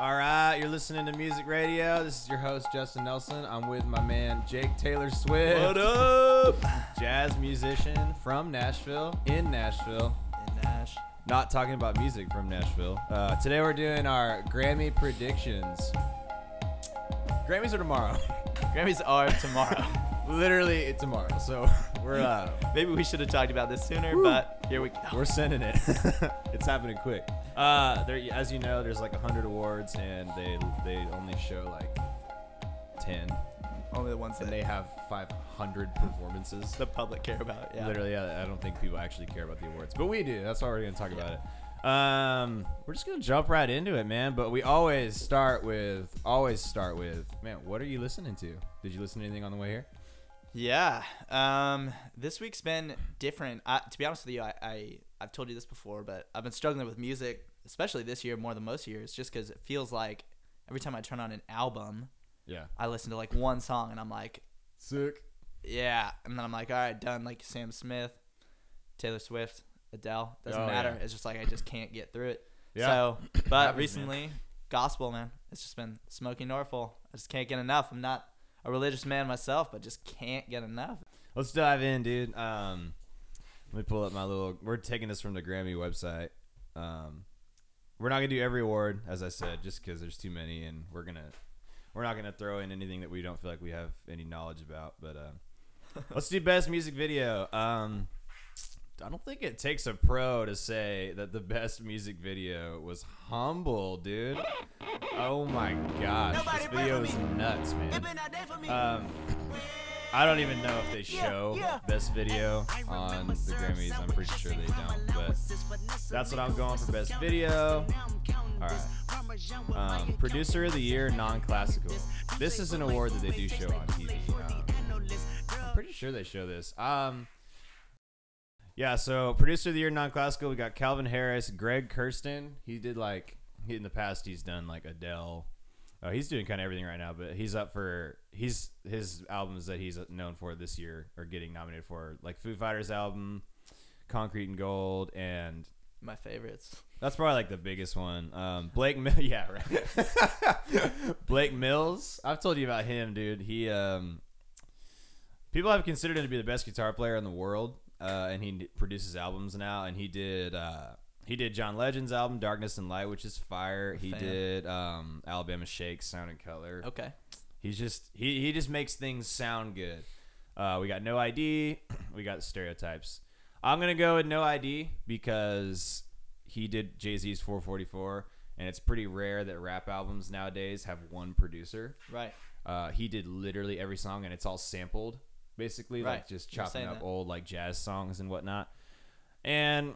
All right, you're listening to Music Radio. This is your host Justin Nelson. I'm with my man Jake Taylor Swift. What up? Jazz musician from Nashville, in Nashville. In Nash. Not talking about music from Nashville. Uh, today we're doing our Grammy predictions. Grammys are tomorrow. Grammys are tomorrow. Literally it's tomorrow. So we're uh, Maybe we should have talked about this sooner, but here we go. we're sending it. it's happening quick. Uh, there, as you know, there's like hundred awards, and they they only show like ten, Only the ones and that they have 500 performances. the public care about. Yeah. Literally, I, I don't think people actually care about the awards, but we do. That's why we're gonna talk about it. Um, we're just gonna jump right into it, man. But we always start with, always start with, man. What are you listening to? Did you listen to anything on the way here? Yeah. Um, this week's been different. I, to be honest with you, I, I I've told you this before, but I've been struggling with music, especially this year more than most years, just because it feels like every time I turn on an album, Yeah. I listen to like one song and I'm like, Sick. yeah, and then I'm like, all right, done. Like Sam Smith, Taylor Swift, Adele, doesn't Oh, matter. yeah. It's just like I just can't get through it. Yeah. So, but Happens, man. recently, gospel man, it's just been Smokie Norful. I just can't get enough. I'm not a religious man myself, but just can't get enough. Let's dive in, dude. Um, let me pull up my little. We're taking this from the Grammy website. Um, we're not gonna do every award, as I said, just because there's too many, and we're gonna we're not gonna throw in anything that we don't feel like we have any knowledge about. But uh, let's do best music video. Um, I don't think it takes a pro to say that the best music video was "Humble," dude. Oh my gosh, this video is nuts, man. Um, I don't even know if they show best video on the Grammys. I'm pretty sure they don't, but that's what I'm going for best video. All right. Um, producer of the year, non-classical. This is an award that they do show on TV. Um, I'm pretty sure they show this. Um, yeah. So producer of the year, non-classical. We got Calvin Harris, Greg Kurstin. He did like in the past. He's done like Adele. Oh, he's doing kind of everything right now, but he's up for he's his albums that he's known for this year are getting nominated for like Foo Fighters album, Concrete and Gold, and My favorites. that's probably like the biggest one. Um, Blake, Mill, yeah, right. Blake Mills. I've told you about him, dude. He, um, people have considered him to be the best guitar player in the world, uh, and he produces albums now. And he did, uh, he did John Legend's album Darkness and Light, which is fire. He Fan. did um, Alabama Shake, Sound and Color. Okay. He's just he he just makes things sound good. Uh, we got no ID. We got stereotypes. I'm gonna go with No I.D. because he did Jay Z's 444, and it's pretty rare that rap albums nowadays have one producer. Right. Uh, he did literally every song, and it's all sampled, basically, like just chopping up that. old like jazz songs and whatnot. And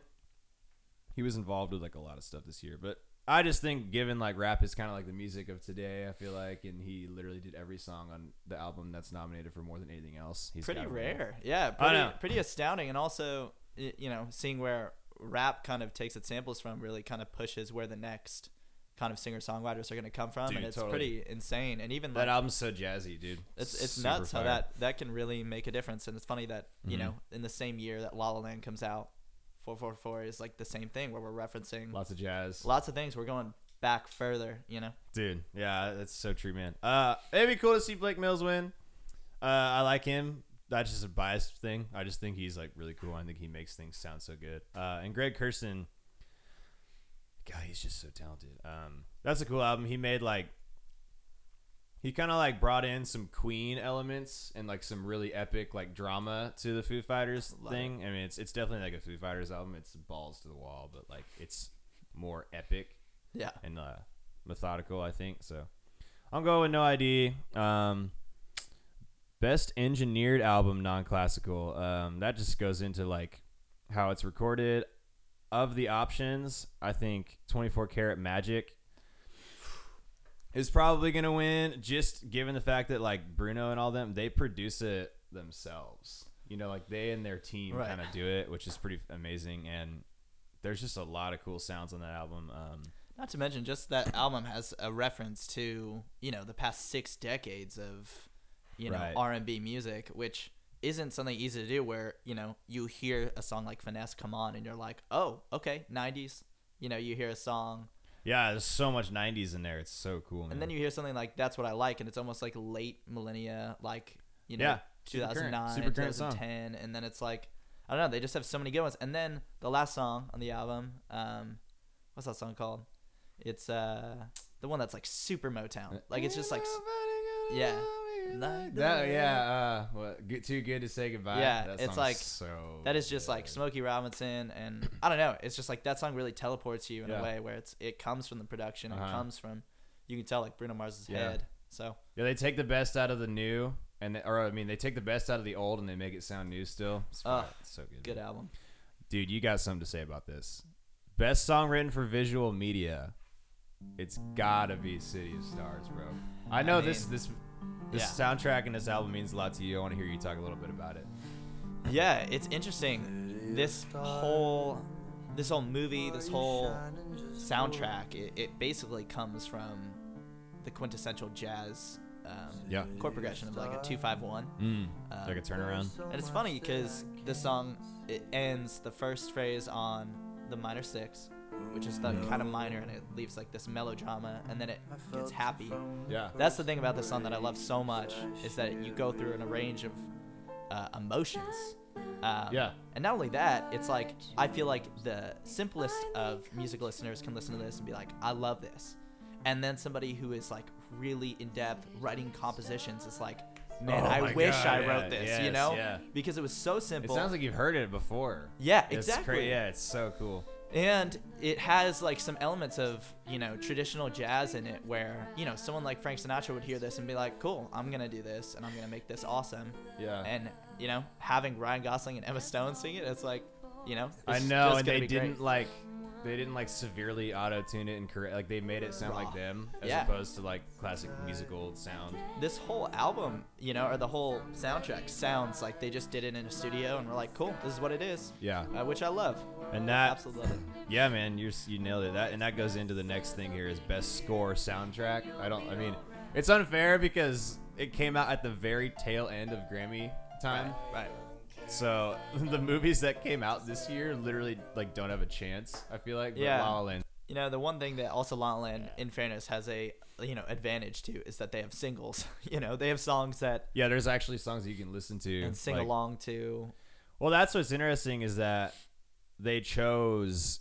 he was involved with like a lot of stuff this year, but I just think given like rap is kind of like the music of today, I feel like, and he literally did every song on the album that's nominated for more than anything else. He's Pretty rare. Yeah. I Pretty, know. pretty astounding. And also, you know, seeing where rap kind of takes its samples from really kind of pushes where the next kind of singer songwriters are going to come from. Dude, and it's totally. pretty insane. And even That like, album's so jazzy, dude. It's it's super nuts how that that can really make a difference, and it's funny that you Mhm. know in the same year that La La Land comes out, four four four is like the same thing where we're referencing lots of jazz. lots of things. We're going back further, you know. Dude, yeah, that's so true, man. Uh, it'd be cool to see Blake Mills win. Uh, I like him. That's just a biased thing. I just think he's like really cool. I think he makes things sound so good. Uh, and Greg Kurstin, God, he's just so talented. Um, that's a cool album. He made like, he kind of like brought in some Queen elements and like some really epic like drama to the Foo Fighters Love thing. I mean, it's it's definitely like a Foo Fighters album. It's balls to the wall, but like it's more epic Yeah, and uh, methodical, I think. So I'm going with no ID. Um, best engineered album, non-classical. Um, that just goes into like how it's recorded. Of the options, I think 24 Karat Magic is probably gonna win. Just given the fact that like Bruno and all them, they produce it themselves. You know, like they and their team Right. kind of do it, which is pretty amazing. And there's just a lot of cool sounds on that album. Um, not to mention just that album has a reference to you know the past six decades of you know Right. R and B music, which isn't something easy to do. Where you know you hear a song like Finesse come on and you're like, oh, okay, '90s. You know, you hear a song Yeah, there's so much '90s in there. It's so cool. Man. And then you hear something like "That's What I Like," and it's almost like late millennia, like you know, Yeah, super current, 2009, super current song. 2010, and then it's like I don't know. They just have so many good ones. And then the last song on the album, um, what's that song called? It's uh the one that's like super Motown. Like it's just like yeah. Like the that. Yeah, uh, what? Good, too good to say goodbye. Yeah, That it's like- so. that is just like. Smokey Robinson, and I don't know. It's just like that song really teleports you in Yeah. a way where it's it comes from the production. It Uh-huh. comes from you can tell like Bruno Mars's Yeah. head. So Yeah, they take the best out of the new, and they, or I mean, they take the best out of the old, and they make it sound new still. It's, fire. It's so good. good album. Dude, you got something to say about this? Best song written for visual media. It's gotta be City of Stars, bro. I know this mean, this this yeah. soundtrack and this album means a lot to you. I want to hear you talk a little bit about it. Yeah, it's interesting. This whole this whole movie, this whole soundtrack, it, it basically comes from the quintessential jazz um, Yeah. chord progression of like a two five one. Mm. Um, like a turnaround. And it's funny because the song it ends the first phrase on the minor six, which is the kind of minor, and it leaves like this melodrama, and then it gets happy. Yeah. That's the thing about this song that I love so much is that you go through in a range of uh, emotions. Um, Yeah. And not only that, it's like I feel like the simplest of music listeners can listen to this and be like, I love this. And then somebody who is like really in depth writing compositions is like, man, Oh I wish God, I yeah, wrote this, you know? yeah. Because it was so simple. It simple. sounds like you've heard it before. yeah, It's exactly. cra- yeah, it's so cool. And it has like some elements of, you know, traditional jazz in it where, you know, someone like Frank Sinatra would hear this and be like, cool, I'm going to do this and I'm going to make this awesome. Yeah. And, you know, having Ryan Gosling and Emma Stone sing it, it's like, you know, I know, just and they didn't great. like they didn't like severely auto tune it and correct like they made it sound Raw. like them as Yeah. opposed to like classic musical sound. This whole album, you know, or the whole soundtrack sounds like they just did it in a studio and we're like, cool, this is what it is, Yeah. uh, which I love. And oh, that Absolutely. Yeah, man, you're you nailed it. That and that goes into the next thing here is best score soundtrack. I don't. I mean, it's unfair because it came out at the very tail end of Grammy time. Right. So the movies that came out this year literally like don't have a chance. I feel like. But Yeah. La La Land. You know, the one thing that also La La Land, in fairness, has a you know advantage to is that they have singles. you know, they have songs that Yeah, there's actually songs that you can listen to and sing like- along to. Well, that's what's interesting is that they chose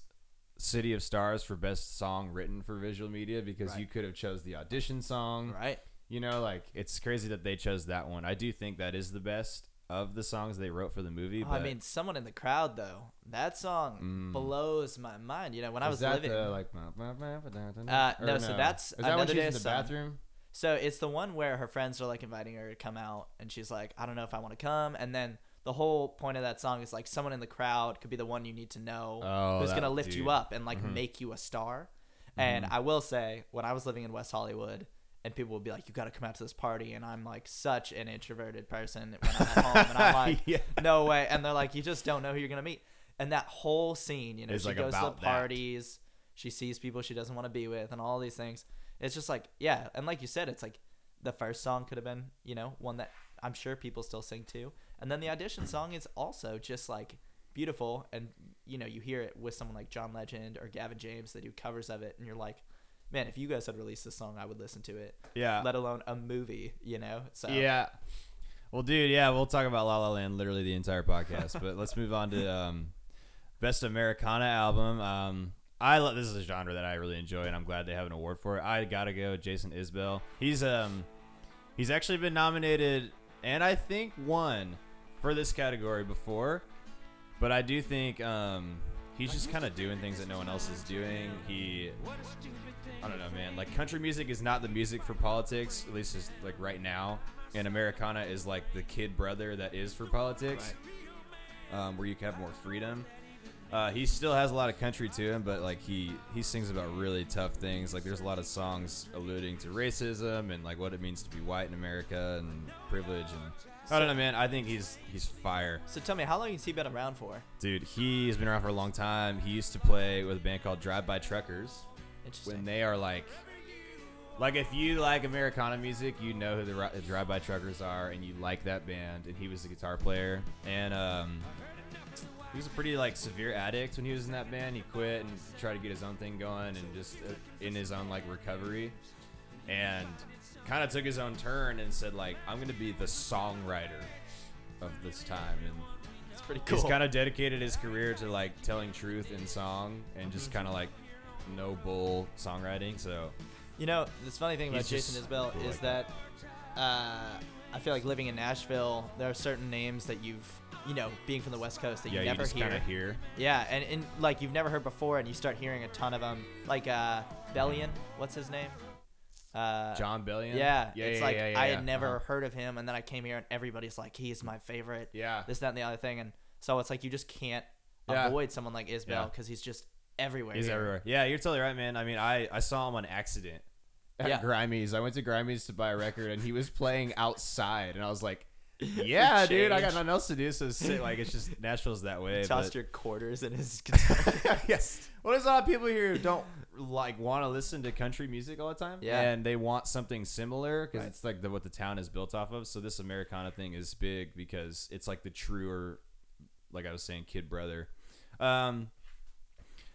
City of Stars for best song written for visual media because Right. you could have chose the audition song. Right. You know, like it's crazy that they chose that one. I do think that is the best of the songs they wrote for the movie. Oh, But I mean, someone in the crowd though. That song Mm. blows my mind. You know, when I was that living. the, like, Uh, or no, so that's is that Another Day in the song. bathroom? So it's the one where her friends are like inviting her to come out, and she's like, I don't know if I want to come. And then the whole point of that song is like someone in the crowd could be the one you need to know Oh, who's gonna lift you up and like Mhm. make you a star. And I will say, when I was living in West Hollywood, and people would be like, "You got to come out to this party," and I'm like such an introverted person when I'm at home, and I'm like, Yeah. "No way!" And they're like, "You just don't know who you're gonna meet." And that whole scene, you know, Is, she like, goes to the about that. parties, she sees people she doesn't want to be with, and all these things. It's just like, yeah, and like you said, it's like the first song could have been, you know, one that I'm sure people still sing too. and then the audition song is also just like beautiful, and you know, you hear it with someone like John Legend or Gavin James that do covers of it, and you're like, man, if you guys had released this song, I would listen to it. Yeah. Let alone a movie, you know. So Yeah. Well, dude, yeah, we'll talk about La La Land literally the entire podcast, but let's move on to um, best Americana album. Um, I love this is a genre that I really enjoy, and I'm glad they have an award for it. I gotta go, Jason Isbell. He's um, he's actually been nominated and I think won for this category before, but I do think um, he's just kind of doing things that no one else is doing. He I don't know, man. Like country music is not the music for politics, at least just like right now. And Americana is like the kid brother that is for politics, um, where you can have more freedom. Uh, he still has a lot of country to him, but like he he sings about really tough things. Like there's a lot of songs alluding to racism and like what it means to be white in America and privilege and I don't know, man. I think he's he's fire. So tell me, how long has he been around for? Dude, he's been around for a long time. He used to play with a band called Drive By Truckers Interesting. when they are like like if you like Americana music, you know who the, Ri- the Drive By Truckers are, and you like that band. And he was the guitar player, and um, he was a pretty like severe addict when he was in that band. He quit and tried to get his own thing going and just uh, in his own like recovery, and kind of took his own turn and said like I'm gonna be the songwriter of this time and It's pretty cool. he's kind of dedicated his career to like telling truth in song and just kind of like no bull songwriting. So You know, this funny thing about Jason Isbell cool is like that uh, I feel like living in Nashville, there are certain names that you've, you know, being from the West Coast that yeah, you you never just hear. kind of hear. Yeah, and, and like you've never heard before, and you start hearing a ton of them. Like uh, Bellion, what's his name? Uh, Jon Bellion. Yeah, yeah, it's yeah, like yeah, I had never Uh-huh. heard of him, and then I came here, and everybody's like, he's my favorite. Yeah, This, that, and the other thing, and so it's like you just can't avoid someone like Isbell because he's just everywhere. He's here. everywhere. Yeah, you're totally right, man. I mean, I, I saw him on accident at Yeah. Grimey's. I went to Grimey's to buy a record, and he was playing outside, and I was like, "Yeah, dude, I got nothing else to do." So sit, like, it's just Nashville's that way. Tossed but- your quarters in his guitar. yes. Well, there's a lot of people here who don't like want to listen to country music all the time. Yeah. And they want something similar because Right. it's like the, what the town is built off of. So this Americana thing is big because it's like the truer, like I was saying, kid brother. Um,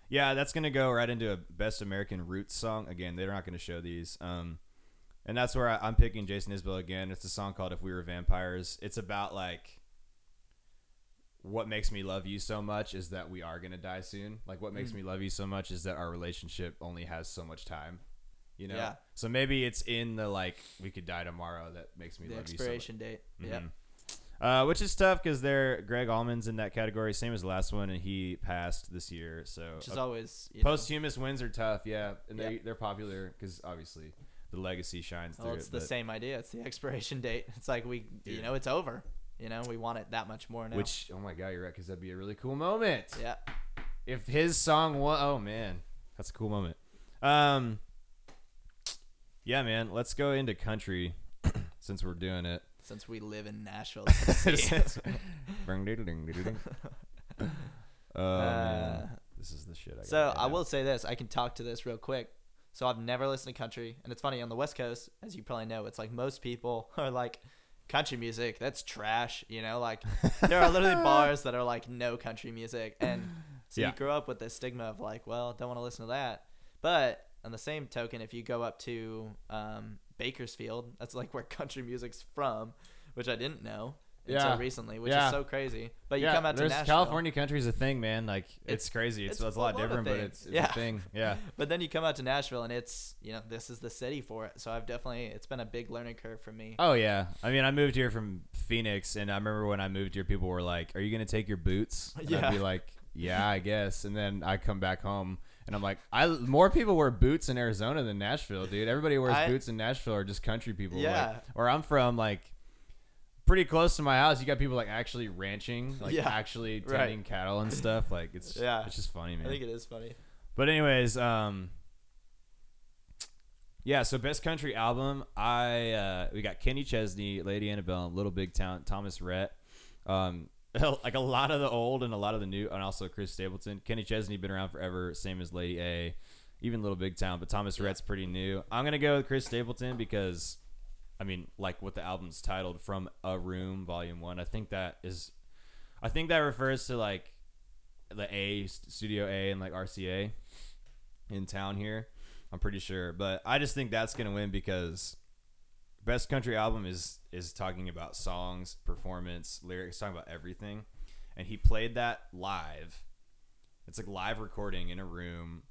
yeah, that's gonna go right into a best American roots song. Again, they're not gonna show these. Um, and that's where I, I'm picking Jason Isbell again. It's a song called "If We Were Vampires." It's about like what makes me love you so much is that we are gonna die soon. Like what Mm. makes me love you so much is that our relationship only has so much time. You know. Yeah. So maybe it's in the like we could die tomorrow that makes me the love expiration date. you so Yeah. Uh, which is tough because they're Gregg Allman's in that category, same as the last one, and he passed this year. So Which is always you know, posthumous wins are tough, yeah, and they Yeah. they're popular because obviously the legacy shines through. Well, it's it, the same idea. It's the expiration date. It's like we, you know, it's over. You know, we want it that much more now. Which oh my god, you're right because that'd be a really cool moment. yeah, if his song was oh man that's a cool moment um yeah man let's go into country since we're doing it since we live in Nashville, oh Uh, this is the shit I got so I will say this: I can talk to this real quick. So I've never listened to country, and it's funny on the West Coast, as you probably know, it's like most people are like, country music, that's trash. You know, like there are literally bars that are like no country music, and so Yeah. you grow up with this stigma of like, well, don't want to listen to that. But on the same token, if you go up to um, Bakersfield, that's like where country music's from, which I didn't know Yeah. until recently, which Yeah. is so crazy. But you yeah, come out to there's Nashville, California country's a thing, man. Like it's, It's- crazy. It's, it's it's, a lot full different, but it's, it's Yeah. a thing. Yeah. But then you come out to Nashville and it's you know this is the city for it. So I've definitely it's been a big learning curve for me. Oh yeah. I mean, I moved here from Phoenix, and I remember when I moved here, people were like, "Are you gonna take your boots?" And Yeah. I'd be like, "Yeah, I guess." And then I come back home, and I'm like, "I more people wear boots in Arizona than Nashville, dude. Everybody wears I- boots in Nashville, or just country people. Yeah. Like, where I'm from, like." Pretty close to my house, you got people like actually ranching, like Yeah. actually Right. tending cattle and stuff. Like it's Yeah. it's just funny, man. I think it is funny. But anyways, um yeah, so best country album, I uh we got Kenny Chesney, Lady Antebellum, Little Big Town, Thomas Rhett. Um like a lot of the old and a lot of the new and also Chris Stapleton. Kenny Chesney been around forever, same as Lady A, even Little Big Town, but Thomas Rhett's pretty new. I'm going to go with Chris Stapleton because I mean, like what the album's titled from a room volume 1. I think that is I think that refers to like the A Studio A and like RCA in town here. I'm pretty sure, but I just think that's gonna win because best country album is is talking about songs, performance, lyrics, talking about everything, and he played that live. It's like live recording in a room.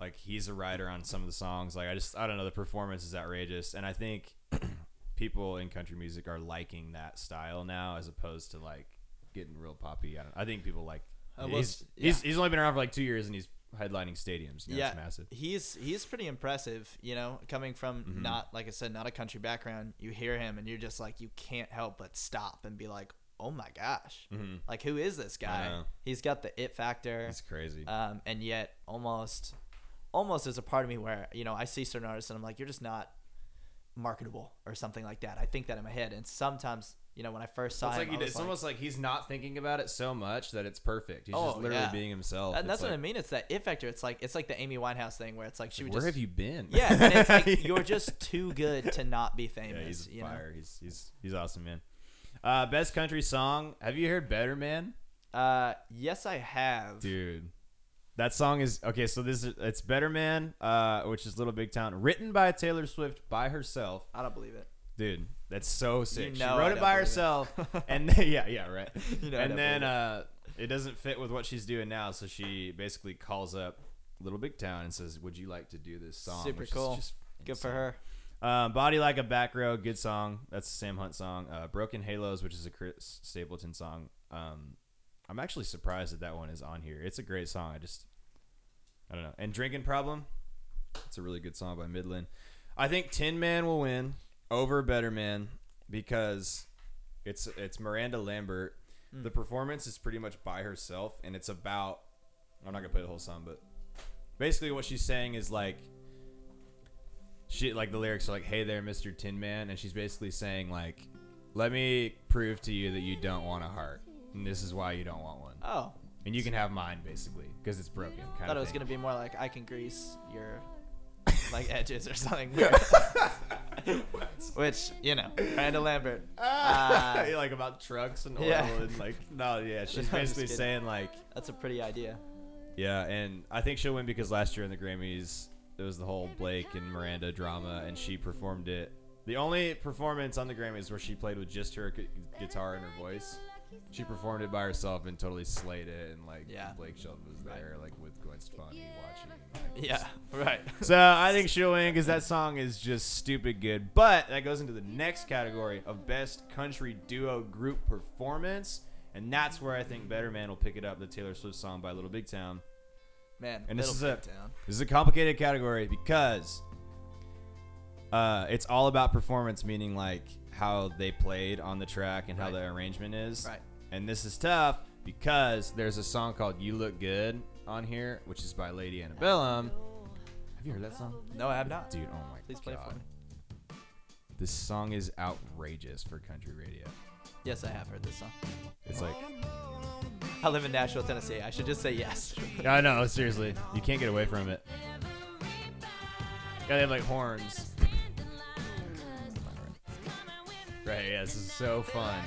Like he's a writer on some of the songs. Like I just I don't know the performance is outrageous, and I think people in country music are liking that style now as opposed to like getting real poppy. I don't. I think people like. Uh, well, he's, s- he's he's only been around for like two years and he's headlining stadiums. You know, yeah, it's massive. he's he's pretty impressive. You know, coming from Mhm. not like I said, not a country background. You hear him and you're just like you can't help but stop and be like, oh my gosh, Mm-hmm. like who is this guy? He's got the it factor. It's crazy. um, and yet almost almost as a part of me where you know I see certain artists and I'm like, you're just not marketable or something like that. I think that in my head, and sometimes you know when I first saw it's him, like he did, it's like- almost like he's not thinking about it so much that it's perfect. He's Oh, just literally yeah. being himself. and that's It's what I mean. It's that it factor. It's like it's like the Amy Winehouse thing where it's like she would just. Where just have you been? yeah, and it's like you're just too good to not be famous. yeah, he's you know? fire. He's he's he's awesome, man. Uh, best country song. Have you heard Better Man? Uh, yes, I have. Dude. That song is okay. So this is it's Better Man, uh, which is Little Big Town, written by Taylor Swift by herself. I don't believe it. Dude, that's so sick. know she wrote it by believe it. herself, and then, yeah, yeah, right. You know and then uh, it doesn't fit with what she's doing now, so she basically calls up Little Big Town and says, "Would you like to do this song?" Super which cool. just Good for her. Um, Body Like a Back Road, good song. That's the Sam Hunt song. Uh, Broken Halos, which is a Chris Stapleton song. Um, I'm actually surprised that that one is on here. It's a great song. I just, I don't know. And Drinking Problem, it's a really good song by Midland. I think Tin Man will win over Better Man because it's it's Miranda Lambert. Hmm. The performance is pretty much by herself, and it's about. I'm not gonna play the whole song, but basically what she's saying is like she like the lyrics are like hey there mr tin man and she's basically saying like let me prove to you that you don't want a heart and this is why you don't want one Oh, and you can have mine basically because it's broken I thought it was thing. gonna be more like I can grease your like edges or something. Which you know, Miranda Lambert. ah, Uh, like about trucks and oil yeah. and like no yeah she's I'm just basically saying like That's a pretty idea. yeah and i think she'll win because last year in the grammys it was the whole blake and miranda drama and she performed it the only performance on the grammys where she played with just her gu- guitar and her voice she performed it by herself and totally slayed it and like Yeah. blake shelton was Right. there like with gwen stefani watching like, Yeah. Right. so i think she'll win because that song is just stupid good but that goes into the next category of best country duo group performance and that's where i think better man will pick it up the taylor swift song by little big town Man. And this Little is Big a- Town. this is a complicated category because uh, it's all about performance, meaning like how they played on the track and how the arrangement is. Right. And this is tough because there's a song called "You Look Good" on here, which is by Lady Antebellum. Have you heard that song, No, I have not. dude? Oh my Please play it god, for me. this song is outrageous for country radio. Yes, I have heard this song. It's like, I live in Nashville, Tennessee. I should just say yes. I know, seriously, you can't get away from it. Yeah, they have like horns. Right, yeah, this is so fun.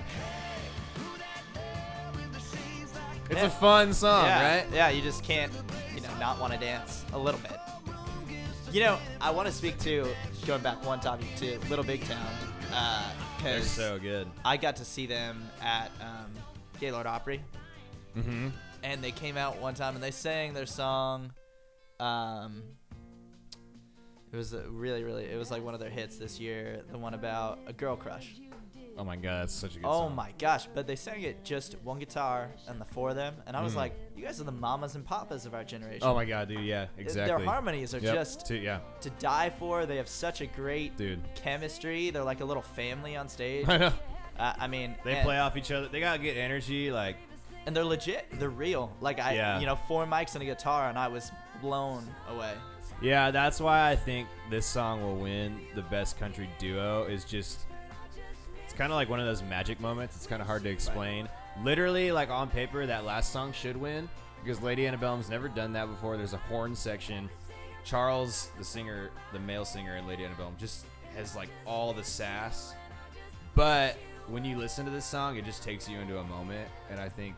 It's Yeah. a fun song, yeah, right? Yeah, you just can't, you know, not want to dance a little bit. You know, I want to speak to going back one topic to Little Big Town They're so good. I got to see them at um, Gaylord Opry, Mm-hmm. and they came out one time and they sang their song. Um, it was a really, really, it was like one of their hits this year. The one about a girl crush. Oh my god, that's such a good Oh song. my gosh! But they sang it just one guitar and the four of them, and I was Mm. like, "You guys are the mamas and papas of our generation." Oh my god, dude, yeah, Th- exactly. Their harmonies are Yep, just too, yeah, to die for. They have such a great dude. chemistry. They're like a little family on stage. I know. Uh, I mean, They and, play off each other. They got good energy. Like, and they're legit. They're real. Like I, Yeah. you know, four mics and a guitar, and I was blown away. yeah, that's why I think this song will win the best country duo. Is just, it's kind of like one of those magic moments. It's kind of hard to explain. Literally, like on paper, that last song should win because Lady Antebellum's never done that before. There's a horn section. Charles, the singer, the male singer in Lady Antebellum, just has like all the sass. But when you listen to this song, it just takes you into a moment, and I think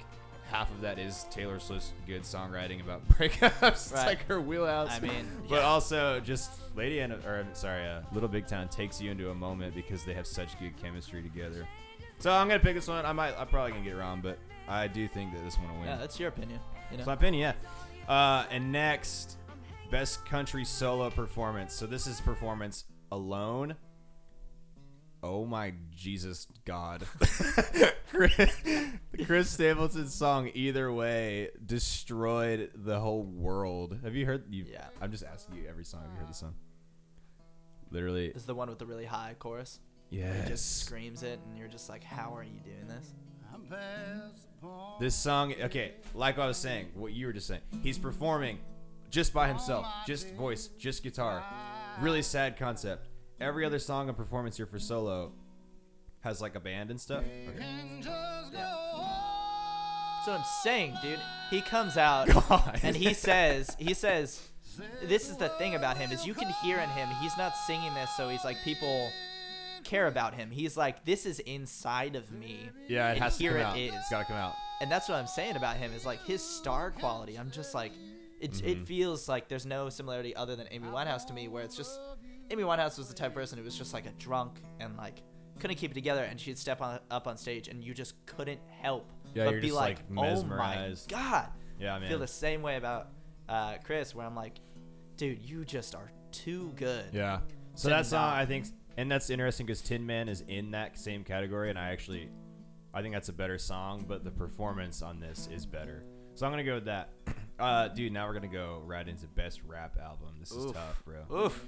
half of that is Taylor Swift's good songwriting about breakups. It's Right. like her wheelhouse. I mean, but yeah. also just Lady Anna, or sorry, uh, Little Big Town takes you into a moment because they have such good chemistry together. So I'm gonna pick this one. I might, I'm probably gonna get it wrong, but I do think that this one will win. Yeah, that's your opinion. You know, It's my opinion, yeah. Uh, and next, best country solo performance. So this is performance alone. Oh my Jesus God! Chris, the Chris Stapleton song "Either Way" destroyed the whole world. Have you heard? You, Yeah. I'm just asking you every song. Have you heard the uh-huh. song? Literally, this is the one with the really high chorus. yes. It just screams it, and you're just like, "How are you doing this?" This song, okay, like I was saying, what you were just saying, he's performing just by himself, just voice, just guitar. Really sad concept. Every other song and performance here for solo has like a band and stuff. Okay. That's what I'm saying, dude. He comes out God. and he says, he says, this is the thing about him is you can hear in him he's not singing this so he's like people care about him. He's like, this is inside of me. Yeah, it and has to come it out. is. It's gotta come out. and that's what I'm saying about him is like his star quality. I'm just like, it Mm-hmm. it feels like there's no similarity other than Amy Winehouse to me, where it's just Amy Winehouse was the type of person who was just like a drunk and like couldn't keep it together, and she'd step on up on stage and you just couldn't help Yeah, but be like, like, oh my god. Yeah, I man. feel the same way about uh, Chris, where I'm like, dude, you just are too good. Yeah. So that song, I think, and that's interesting because Tin Man is in that same category, and I actually, I think that's a better song, but the performance on this is better. So I'm gonna go with that. Uh, dude, now we're gonna go right into best rap album. This is Oof. tough, bro. Oof.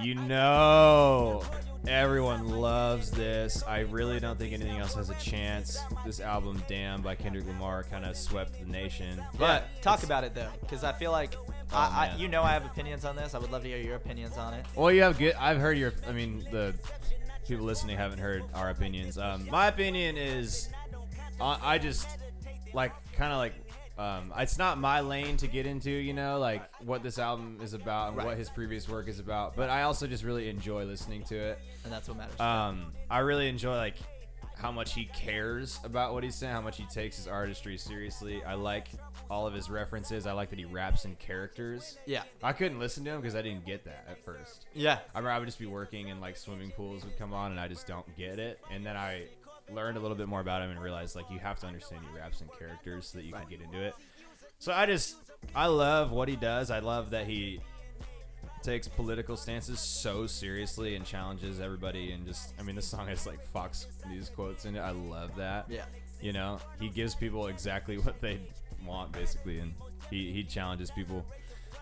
You know, everyone loves this. I really don't think anything else has a chance. This album, "Damn" by Kendrick Lamar, kind of swept the nation. But talk about it though, because I feel like Oh, I, I, man. you know, I have opinions on this. I would love to hear your opinions on it. Well, you have good. I've heard your. I mean, the people listening haven't heard our opinions. Um, my opinion is, uh, I just like kind of like. Um, it's not my lane to get into, you know, like what this album is about and Right. what his previous work is about. But I also just really enjoy listening to it. and that's what matters. Um, I really enjoy like how much he cares about what he's saying, how much he takes his artistry seriously. I like all of his references. I like that he raps in characters. yeah, I couldn't listen to him because I didn't get that at first. yeah, I remember I would just be working and like swimming pools would come on and I just don't get it. And then I learned a little bit more about him and realized like you have to understand your raps and characters so that you Right. can get into it. So I just I love what he does. I love that he takes political stances so seriously and challenges everybody and just I mean this song has like Fox News quotes in it. I love that. yeah. You know, he gives people exactly what they want, basically, and he, he challenges people.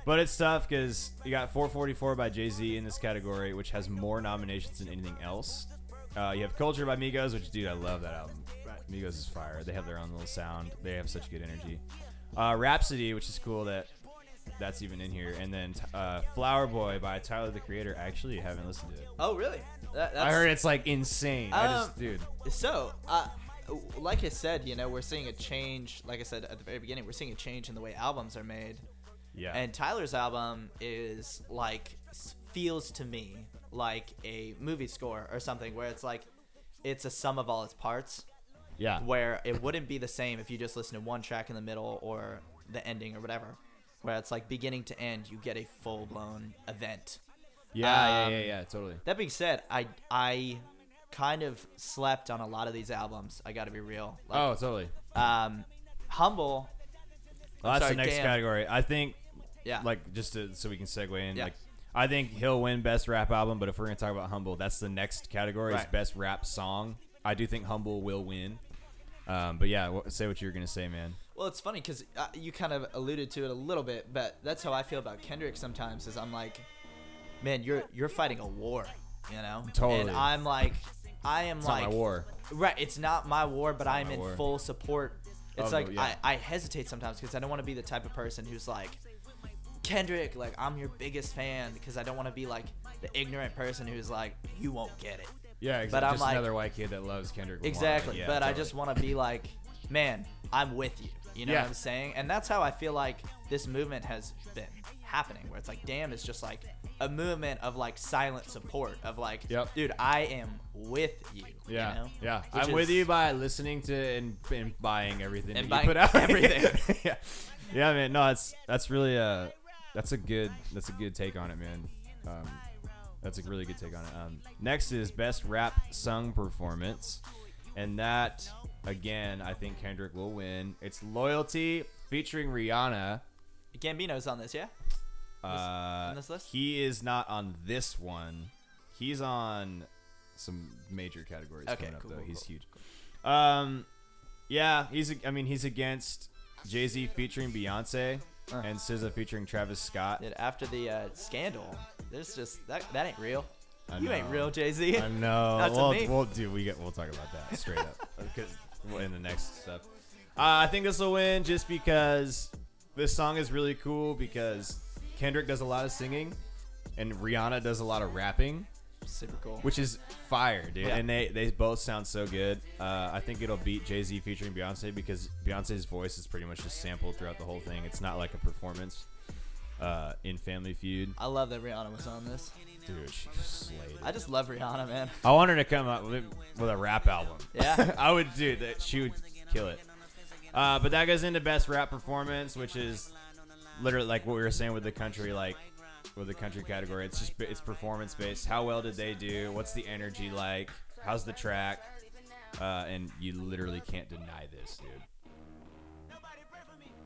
But it's tough because you got 444 by Jay Z in this category, which has more nominations than anything else. Uh, you have Culture by Migos, which, dude, I love that album. Migos is fire. They have their own little sound, they have such good energy. Uh, Rapsody, which is cool that that's even in here. And then uh, Flower Boy by Tyler the Creator. I actually haven't listened to it. Oh, really? That, that's, I heard it's like insane. I just, Um, dude. So, uh, like I said, you know, we're seeing a change. Like I said at the very beginning, we're seeing a change in the way albums are made. Yeah. And Tyler's album is like feels to me like a movie score or something where it's like it's a sum of all its parts. yeah. Where it wouldn't be the same if you just listen to one track in the middle or the ending or whatever. Where it's like beginning to end, you get a full blown event. Yeah, Um, yeah, yeah, yeah, totally. That being said, I I kind of slept on a lot of these albums. I got to be real. Like, oh, totally. um, humble. Well, that's sorry, the next damn. category. I think, Yeah. like, just to, so we can segue in, Yeah. like, I think he'll win best rap album. But if we're gonna talk about Humble, that's the next category is Right. best rap song. I do think Humble will win. Um, but yeah, say what you're gonna say, man. Well, it's funny because uh, you kind of alluded to it a little bit, but that's how I feel about Kendrick sometimes. Is I'm like, man, you're you're fighting a war, you know? Totally. And I'm like, I am It's like, not my war. right? It's not my war, but I'm my in war. full support. It's Of like yeah. I, I hesitate sometimes because I don't want to be the type of person who's like, Kendrick, like I'm your biggest fan because I don't want to be like the ignorant person who's like, you won't get it. Yeah, exactly. But I'm just like- another white kid that loves Kendrick Lamar. Exactly. Yeah, but I just want to be like, man, I'm with you. You know Yeah. what I'm saying? And that's how I feel like this movement has been happening, where it's like, damn, it's just like a movement of like silent support of like, Yep. dude, I am with you. Yeah, You know? yeah. Which I'm with you by listening to and, and buying everything And that you put out. everything. yeah, yeah, man. No, that's that's really uh that's a good that's a good take on it, man. Um, that's a really good take on it. Um, next is best rap sung performance, and that again, I think Kendrick will win. It's Loyalty featuring Rihanna. Gambino's on this, yeah? Uh, on this list? He is not on this one. He's on some major categories Okay, coming up cool, though. cool, he's cool, huge. Um, yeah, he's. I mean, he's against Jay Z featuring Beyonce Uh. and SZA featuring Travis Scott. Dude, after the uh, scandal, there's just that that ain't real. I You ain't real, Jay Z. I know. Not well, we'll do. We get. We'll talk about that straight up because in the next stuff. Uh, I think this will win just because this song is really cool because Kendrick does a lot of singing and Rihanna does a lot of rapping. Super cool. which is fire, dude. Yeah. And they they both sound so good. Uh, I think it'll beat Jay Z featuring Beyonce because Beyonce's voice is pretty much just sampled throughout the whole thing. It's not like a performance uh, in Family Feud. I love that Rihanna was on this. Dude, she slayed it. I just love Rihanna, man. I want her to come up with, with a rap album. Yeah. I would do that. She would kill it. Uh, but that goes into best rap performance, which is literally like what we were saying with the country, like with the country category. It's just it's performance based. How well did they do? What's the energy like? How's the track? Uh, and you literally can't deny this, dude.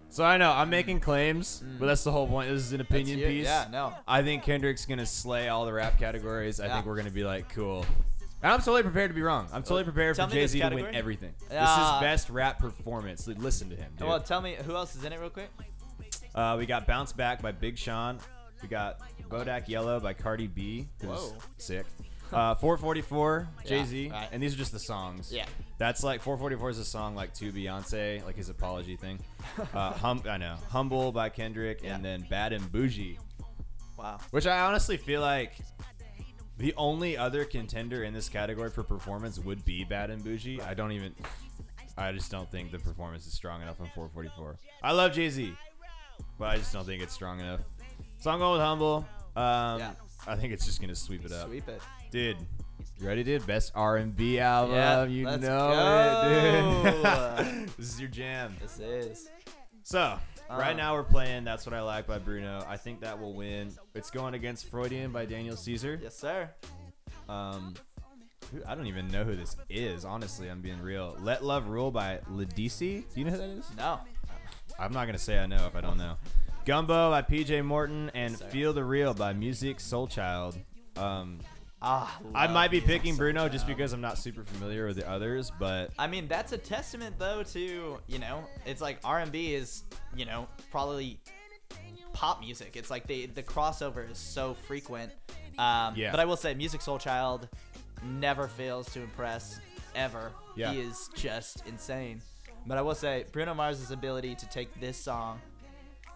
So I know I'm making claims, but that's the whole point. This is an opinion piece. yeah, no. I think Kendrick's gonna slay all the rap categories. I Yeah. think we're gonna be like cool. And I'm totally prepared to be wrong. I'm totally prepared Tell for Jay Z to win everything. this Ah. is best rap performance. Listen to him, dude. Well, tell me who else is in it, real quick. Uh, we got Bounce Back by Big Sean. We got Bodak Yellow by Cardi B. who's Whoa. sick. Uh, 444 Jay Z, right. and these are just the songs. Yeah. That's like 444 is a song like to Beyonce, like his apology thing. Uh, hum, I know. Humble by Kendrick, Yeah. and then Bad and Bougie, Wow. which I honestly feel like the only other contender in this category for performance would be Bad and Bougie. I don't even. I just don't think the performance is strong enough on 444. I love Jay Z, but I just don't think it's strong enough. So I'm going with Humble. Um, Yeah. I think it's just gonna sweep it up, Sweep it. dude. You ready, dude? Best R&B album. Yeah, you let's know it, dude. this is your jam. This is. So right Uh. now we're playing "That's What I Like" by Bruno. I think that will win. It's going against "Freudian" by Daniel Caesar. Yes, sir. Um, who- I don't even know who this is. Honestly, I'm being real. "Let Love Rule" by Ledisi. Do you know who that is? No. I'm not gonna say I know if I don't know. "Gumbo" by PJ Morton and Sorry. "Feel the Real" by Musiq Soulchild. Um, Ah, I might be picking Bruno just because I'm not super familiar with the others, but I mean, that's a testament though to you know, it's like R and B is you know probably pop music. It's like the the crossover is so frequent. Um, Yeah. But I will say, Musiq Soulchild never fails to impress ever. Yeah. He is just insane. But I will say, Bruno Mars' ability to take this song,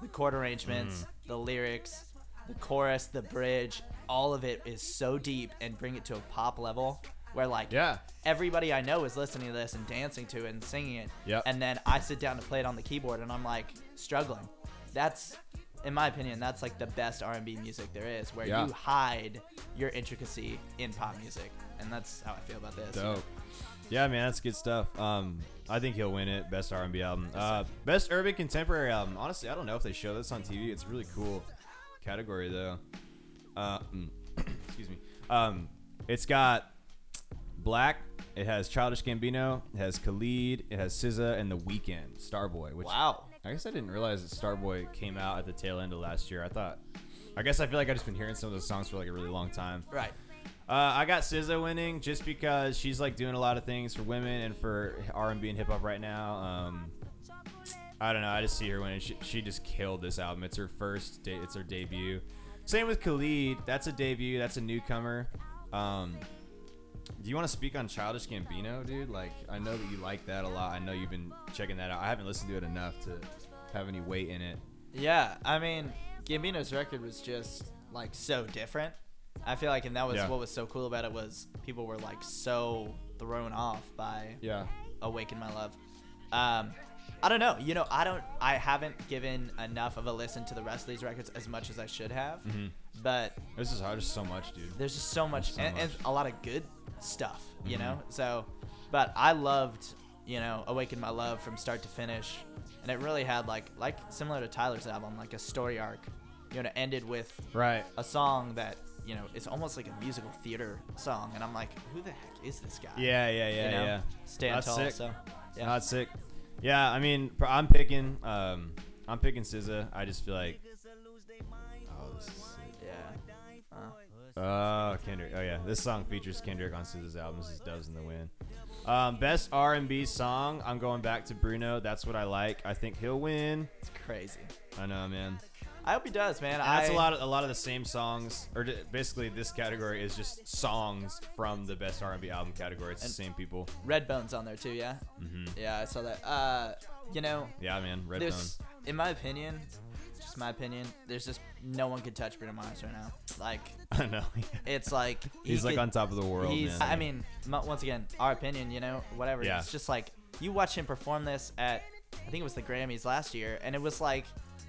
the chord arrangements, Mm. the lyrics, the chorus, the bridge, all of it is so deep and bring it to a pop level where like yeah, everybody I know is listening to this and dancing to it and singing it. Yep. And then I sit down to play it on the keyboard and I'm like struggling. That's, in my opinion, that's like the best R&B music there is, where Yeah. you hide your intricacy in pop music, and that's how I feel about this. Dope. Yeah, man, that's good stuff. Um, I think he'll win it. Best R&B album. Uh, best urban contemporary album. Honestly, I don't know if they show this on TV. It's a really cool category though. Uh, mm, excuse me. Um, it's got Black. It has Childish Gambino. It has Khalid. It has SZA and The Weeknd. Starboy. Which Wow. I guess I didn't realize that Starboy came out at the tail end of last year. I thought. I guess I feel like I've just been hearing some of those songs for like a really long time. Right. Uh, I got SZA winning just because she's like doing a lot of things for women and for R&B and hip hop right now. Um, I don't know. I just see her winning. She, she just killed this album. It's her first. De- it's her debut. Same with Khalid. That's a debut. That's a newcomer. Um, do you want to speak on Childish Gambino, dude? Like, I know that you like that a lot. I know you've been checking that out. I haven't listened to it enough to have any weight in it. Yeah, I mean, Gambino's record was just like so different. I feel like, and that was Yeah. what was so cool about it was people were like so thrown off by Yeah. Awaken My Love. Um, I don't know. You know, I don't. I haven't given enough of a listen to the rest of these records as much as I should have. Mhm. But This is hard. Just so much, dude. there's just so much, so and, and much. a lot of good stuff. You Mhm. know. So, but I loved, you know, Awaken My Love from start to finish, and it really had like like similar to Tyler's album, like a story arc. You know, it ended with Right. a song that you know it's almost like a musical theater song, and I'm like, who the heck is this guy? Yeah, yeah, yeah, you know? yeah. Stand That's tall. sick. So, yeah. Not sick. Yeah, I mean, I'm picking. Um, I'm picking SZA. I just feel like. Oh, this is. Yeah. Oh, Kendrick. Oh yeah, this song features Kendrick on SZA's album. This is Doves in the Wind. Um, best R&B song. I'm going back to Bruno. That's what I like. I think he'll win. it's crazy. I know, man. I hope he does, man. And I, that's a lot of a lot of the same songs, or d- basically this category is just songs from the best R&B album category. It's the same people. Redbone's on there too, yeah. hmm Yeah, I saw that. Uh, you know, Yeah, man. Redbone. in my opinion, just my opinion, there's just no one could touch Bruno Mars right now. Like, I know. it's like he He's like could- on top of the world, He's, man. I mean, once again, our opinion, you know, whatever. Yeah. It's just like you watch him perform this at, I think it was the Grammys last year, and it was like,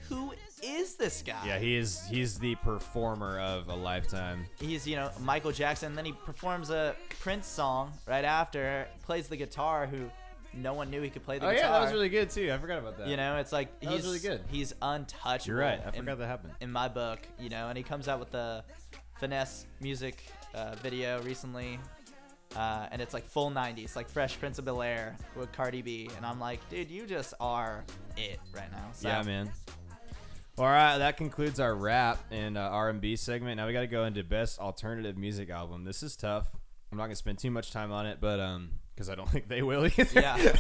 who is this guy? Yeah, he is. He's the performer of a lifetime. He's, you know, Michael Jackson. Then he performs a Prince song right after, plays the guitar, who no one knew he could play the Oh guitar. yeah, that was really good too. I forgot about that. You know, it's like That he's really good. He's untouchable. You're right. I in- forgot that happened. in my book, you know, and he comes out with the finesse music uh, video recently, uh, and it's like full '90s, like Fresh Prince of Bel Air with Cardi B, and I'm like, dude, you just are it right now. So, Yeah, man. All right, that concludes our rap and uh, R&B segment. Now we got to go into best alternative music album. This is tough. I'm not gonna spend too much time on it, but um, because I don't think they will either. Yeah.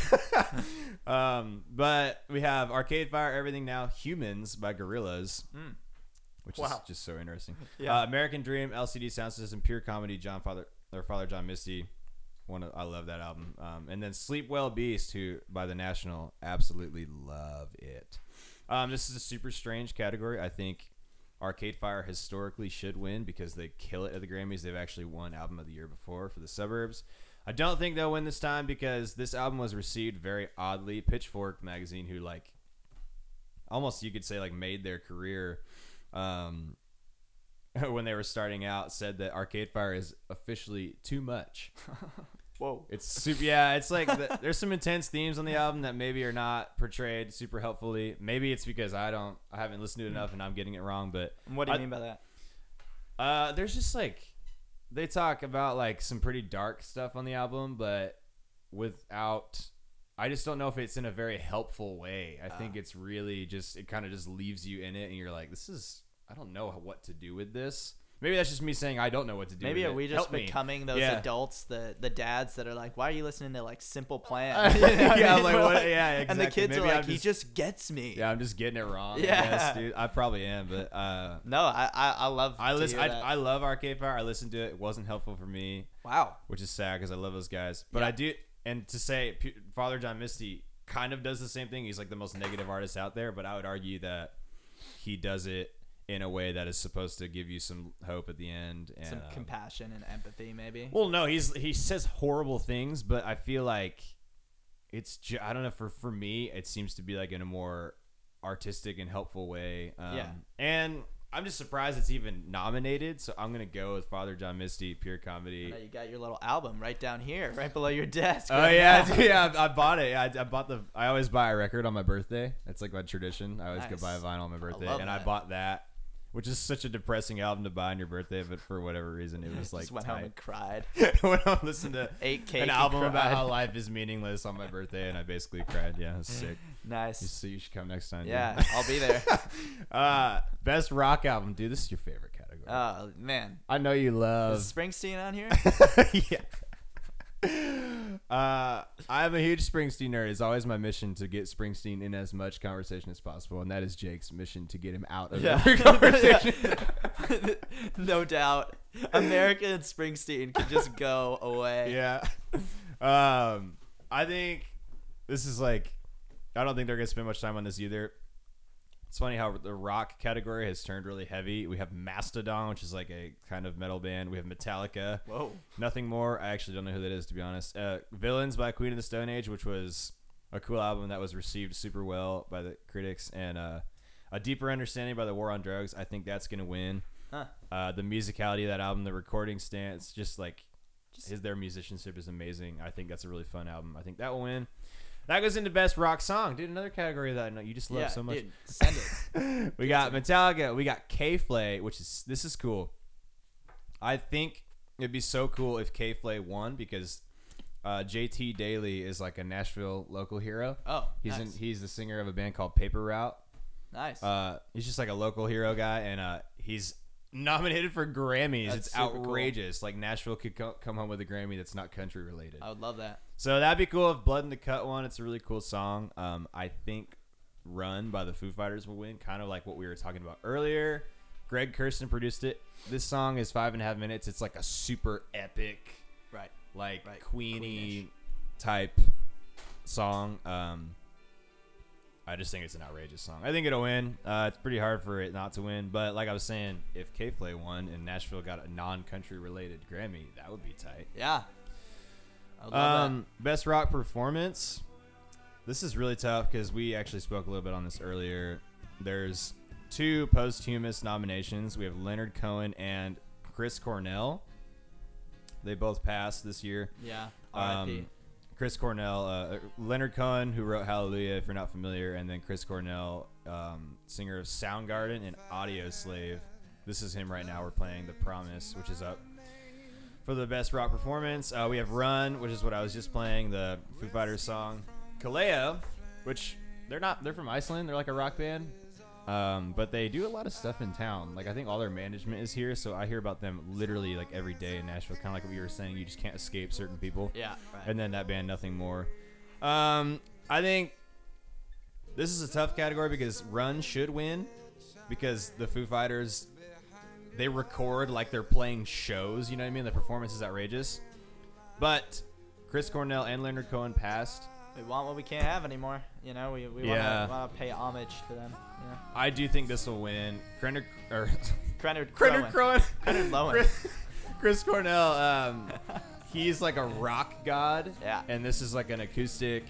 um, but we have Arcade Fire, Everything Now, Humans by Gorillaz, Mm. which Wow. is just so interesting. Yeah. Uh, American Dream, LCD Sound System, Pure Comedy, John Father or Father John Misty. One of, I love that album. Um, and then Sleep Well Beast, who by the National, absolutely love it. Um, this is a super strange category. I think Arcade Fire historically should win because they kill it at the Grammys. They've actually won Album of the Year before for the Suburbs. I don't think they'll win this time because this album was received very oddly. Pitchfork magazine, who like almost you could say like made their career um, when they were starting out, said that Arcade Fire is officially too much. Whoa. It's super. Yeah, it's like the, there's some intense themes on the album that maybe are not portrayed super helpfully. Maybe it's because I don't, I haven't listened to it enough and I'm getting it wrong. But What do you I- mean by that? uh, there's just like they talk about like some pretty dark stuff on the album, but without. I just don't know if it's in a very helpful way. I think Ah. it's really just it kind of just leaves you in it, and you're like, this is I don't know what to do with this. Maybe that's just me saying I don't know what to do. Maybe are we just Help me. becoming those Yeah. adults, the the dads that are like, "Why are you listening to like Simple Plan?" You know what I yeah, mean? like what? Yeah, exactly. And the kids Maybe are like, I'm "He just- just gets me." Yeah, I'm just getting it wrong. Yeah. I guess, dude. I probably am, but uh, No, I I, I love. I listen. I. I love Arcade Fire. I listened to it. It wasn't helpful for me, wow. which is sad because I love those guys. But Yeah. I do, and to say Father John Misty kind of does the same thing. He's like the most negative artist out there, but I would argue that he does it in a way that is supposed to give you some hope at the end. And, Some um, compassion and empathy, maybe. Well, no, he's he says horrible things, but I feel like it's ju- I don't know for for me it seems to be like in a more artistic and helpful way. Um, Yeah. and I'm just surprised it's even nominated. So I'm gonna go with Father John Misty, pure comedy. You got your little album right down here, right below your desk. Oh right yeah, now. yeah. I I bought it. I, I bought the. I always buy a record on my birthday. That's like my tradition. I always go buy a vinyl on my birthday, and I bought that, which is such a depressing album to buy on your birthday. But for whatever reason, it was like just went home and tight. cried. when I listened to Ate cake. an album about how life is meaningless on my birthday, and I basically cried. Yeah, it was sick. You, nice. so you should come next time. dude. Yeah, I'll be there. uh, best rock album, dude. This is your favorite category. Oh man, I know you love. is Springsteen on here? yeah. Uh, I'm a huge Springsteen nerd. It's always my mission to get Springsteen in as much conversation as possible, and that is Jake's mission to get him out of Yeah. every conversation. no doubt. America and Springsteen could just go away. yeah. Um, I think this is like, I don't think they're gonna spend much time on this either. It's funny how the rock category has turned really heavy. We have Mastodon, which is like a kind of metal band. We have Metallica. Whoa. Nothing more. I actually don't know who that is to be honest. Uh, Villains by Queen of the Stone Age, which was a cool album that was received super well by the critics, and uh, a deeper understanding by the War on Drugs. I think that's gonna win. Huh. Uh, the musicality of that album, the recording stance, just like Just- his their musicianship is amazing. I think that's a really fun album. I think that will win. That goes into best rock song, dude. Another category that I know you just love yeah, so much. dude, send it. we got Metallica. We got K Flay, which is this is cool. I think it'd be so cool if K Flay won because uh, JT Daly is like a Nashville local hero. Oh, He's nice. in, he's the singer of a band called Paper Route. nice. Uh, he's just like a local hero guy, and uh, he's nominated for Grammys. That's it's super cool. outrageous. Like Nashville could co- come home with a Grammy that's not country related. I would love that. So that'd be cool if Blood in the Cut won. It's a really cool song. Um, I think Run by the Foo Fighters will win, kind of like what we were talking about earlier. Greg Kurstin produced it. This song is five and a half minutes. It's like a super epic, Right. like Right. Queenie type song. Um, I just think it's an outrageous song. I think it'll win. Uh, it's pretty hard for it not to win, but like I was saying, if K Flay won and Nashville got a non-country related Grammy, that would be tight. Yeah. I would love Um, best rock performance. This is really tough because we actually spoke a little bit on this earlier. There's two posthumous nominations. We have Leonard Cohen and Chris Cornell. They both passed this year. Yeah. R.I.P. Um, Chris Cornell, uh, Leonard Cohen, who wrote Hallelujah, if you're not familiar, and then Chris Cornell, um, singer of Soundgarden and Audio Slave. This is him right now. We're playing The Promise, which is up for the best rock performance. Uh, we have Run, which is what I was just playing, the Foo Fighters song. Kaleo, which they're not, they're from Iceland. They're like a rock band. Um, but they do a lot of stuff in town. Like I think all their management is here, so I hear about them literally like every day in Nashville. Kind of like what you were saying, you just can't escape certain people yeah. Right. and then that band nothing more um i think this is a tough category because run should win because the foo fighters they record like they're playing shows you know what i mean the performance is outrageous but chris cornell and leonard cohen passed we want what we can't have anymore. You know, we, we Yeah. want to pay homage to them. You know? i do think this will win Krenner, or Krenner. Crowan. Krenner Lowen. Chris, Chris Cornell, um, he's like a rock god. Yeah. And this is like an acoustic,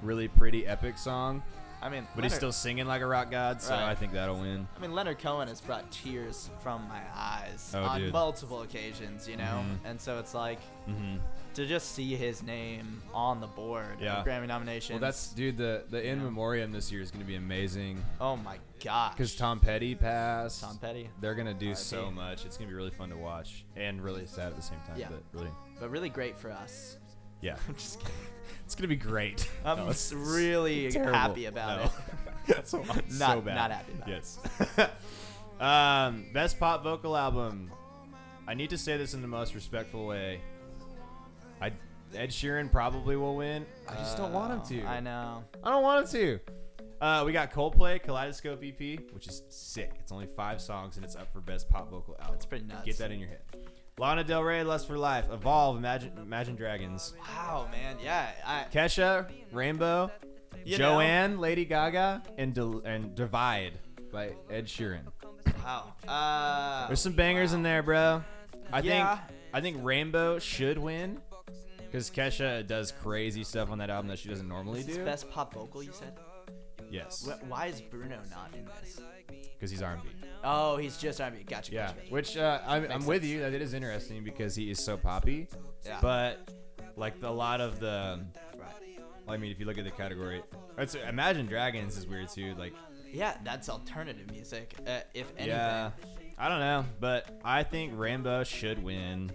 really pretty, epic song. I mean, But he's still singing like a rock god, so Right. I think that'll win. I mean, Leonard Cohen has brought tears from my eyes Oh, on dude. multiple occasions, you know? Mhm. And so it's like Mm-hmm. to just see his name on the board Yeah. Grammy nomination. Well, that's dude. The the in memoriam this year is gonna be amazing oh my gosh. because Tom Petty passed. Tom Petty, They're gonna do R.I.P. so much. It's gonna be really fun to watch and really sad at the same time. Yeah. But really, but really great for us. Yeah, I'm just kidding. it's gonna be great. I'm No, it's really terrible. happy about No. it. That's so, I'm Not- so bad. not happy about it. yes. um, best pop vocal album. I need to say this in the most respectful way. I Ed Sheeran probably will win. I just don't want him to. Uh, I know. I don't want him to. Uh, we got Coldplay Kaleidoscope EP, which is sick. It's only five songs and it's up for best pop vocal album. That's pretty nuts. Get that in your head. Lana Del Rey, Lust for Life, Evolve, Imagine, Imagine Dragons, Wow, man. Yeah. I, Kesha, Rainbow, You know- Joanne, Lady Gaga, and Del- and Divide by Ed Sheeran. wow. Uh, There's some bangers in there, bro. I Yeah. think I think Rainbow should win because Kesha does crazy stuff on that album that she doesn't normally do. best pop vocal you said? Yes, Wh- Why is Bruno not in this? because he's R&B. Oh, he's just R&B. Gotcha. Yeah, Gotcha, which uh, I'm, I'm with you that it is interesting because he is so poppy. Yeah. But like the, a lot of the, Right. I mean, if you look at the category, it's Imagine Dragons is weird too. Like, Yeah, that's alternative music. Uh, if anything. yeah, I don't know, but I think Rainbow should win.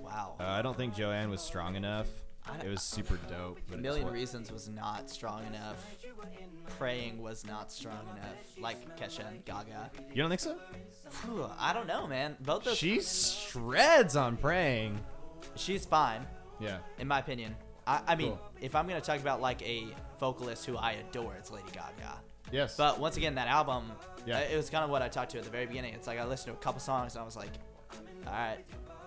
Wow. Uh, I don't think Joanne was strong enough. I- It was super dope. But A it Million wa- Reasons was not strong enough. Praying was not strong enough. Like Kesha and Gaga. You don't think so? Phew, I don't know, man. Both those. She shreds on praying. she's fine, Yeah. in my opinion. I, I mean, Cool. if I'm gonna talk about like a vocalist who I adore, it's Lady Gaga. Yes. But once again, that album, Yeah. uh, it was kind of what I talked to at the very beginning. It's like I listened to a couple songs and I was like, all right,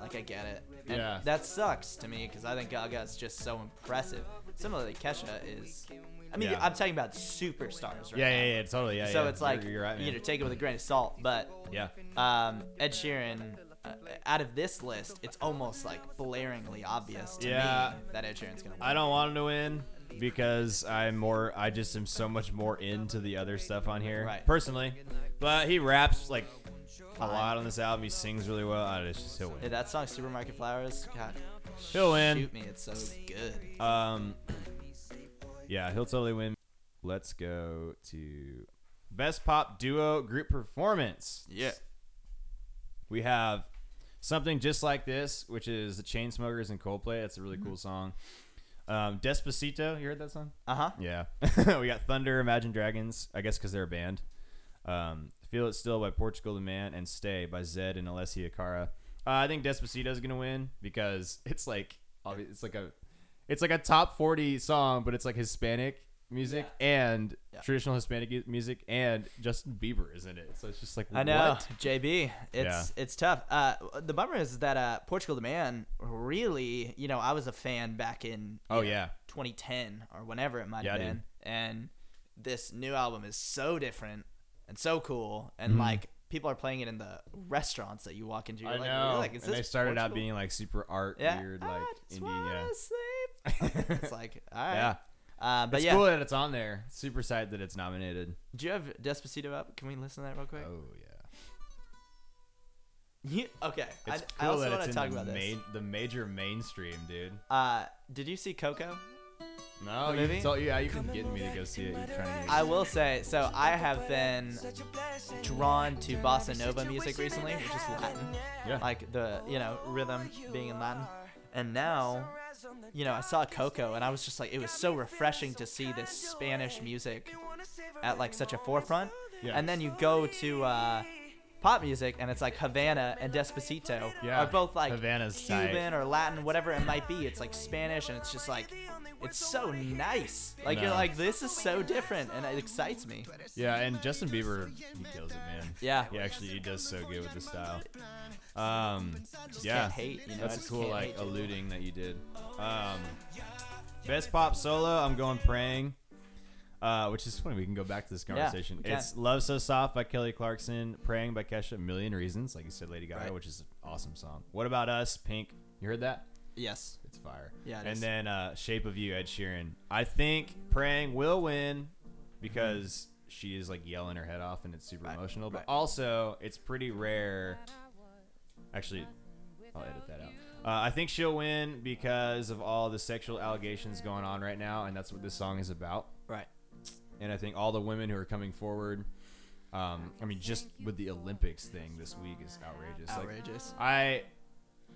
like I get it. And Yeah. That sucks to me because I think Gaga is just so impressive. Similarly, Kesha is. I mean, Yeah. I'm talking about superstars right yeah, yeah, yeah, totally. Yeah. so yeah. it's like you're, you're right, you know, take it with a grain of salt. But yeah. um, Ed Sheeran, uh, out of this list, it's almost like blaringly obvious to Yeah. me that Ed Sheeran's gonna win. I don't want him to win because I'm more. I just am so much more into the other stuff on here, Right. personally. But he raps like a lot on this album. He sings really well. I it's just he'll Yeah, win. that song, Supermarket Flowers, God, He'll win. shoot me, it's so good. Um, yeah, he'll totally win. Let's go to best pop duo group performance. Yeah. We have something just like this, which is the Chainsmokers and Coldplay. That's a really cool song. Um, Despacito, you heard that song? Uh huh. Yeah. we got Thunder, Imagine Dragons, I guess because they're a band. Um, Feel It Still by Portugal the Man, and Stay by Zedd and Alessia Cara. Uh, I think Despacito is gonna win because it's like obvi- it's like a it's like a top forty song, but it's like Hispanic music and Yeah. traditional Hispanic u- music, and Justin Bieber is in it. So it's just like I know, what? JB. It's it's tough. Uh, the bummer is that uh, Portugal the Man really, you know, I was a fan back in Oh know, yeah, 2010 or whenever it might Yeah, have dude. been, and this new album is so different and so cool, and Mhm. like people are playing it in the restaurants that you walk into. You're I like, know. really? like, is and they this started out Portugal? being like super art yeah, weird, I like indie. Yeah. it's like, all right, Yeah. Uh, but it's yeah, cool that it's on there. Super psyched that it's nominated. do you have Despacito up? Can we listen to that real quick? Oh yeah. You- okay. It's I, I cool also that want it's to in talk the about this. main, the major mainstream, dude. Uh, did you see Coco? No, The you movie? told, yeah, you've been getting me to go see it. You're trying to get. I will say, so I have been drawn to bossa nova music recently, which is Latin, yeah. like the you know rhythm being in Latin, and now, you know, I saw Coco, and I was just like, it was so refreshing to see this Spanish music at like such a forefront, Yeah. and then you go to uh, pop music, and it's like Havana and Despacito Yeah. are both like Havana's tight. Cuban or Latin, whatever it might be. It's like Spanish, and it's just like. It's so nice. Like you're like this is so different, and it excites me. Yeah, and Justin Bieber, he kills it, man. Yeah. He actually he does so good with the style. Um, yeah, hate, you know, that's a cool like alluding that you did. Um, best pop solo, I'm going praying. Uh, which is funny. We can go back to this conversation. can. it's "Love So Soft" by Kelly Clarkson, "Praying" by Kesha, "A Million Reasons," like you said, Lady Gaga, Right. which is an awesome song. What about us? Pink. You heard that? Yes. It's fire. Yeah, it and is. then uh, "Shape of You," Ed Sheeran. I think "Praying" will win because she is like yelling her head off and it's super Right, emotional. But right. also, it's pretty rare. Actually, I'll edit that out. Uh, I think she'll win because of all the sexual allegations going on right now, and that's what this song is about. Right. And I think all the women who are coming forward. Um, I mean, just with the Olympics thing this week is outrageous. Like, Outrageous. I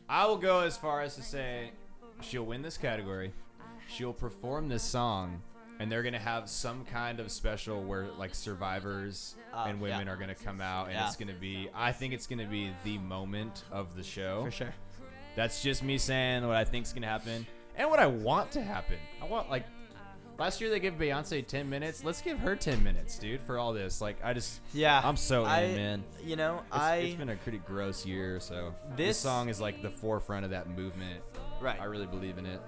I will go as far as to say she'll win this category. She'll perform this song and they're going to have some kind of special where like survivors Uh, and women yeah. are going to come out and Yeah. it's going to be I think it's going to be the moment of the show. For sure. That's just me saying what I think's going to happen and what I want to happen. I want like Last year they gave Beyonce 10 minutes. Let's give her 10 minutes, dude, for all this. Like I just Yeah. I'm so I, in, man. You know, It's, I it's been a pretty gross year, so this, This- song is like the forefront of that movement. right. I really believe in it.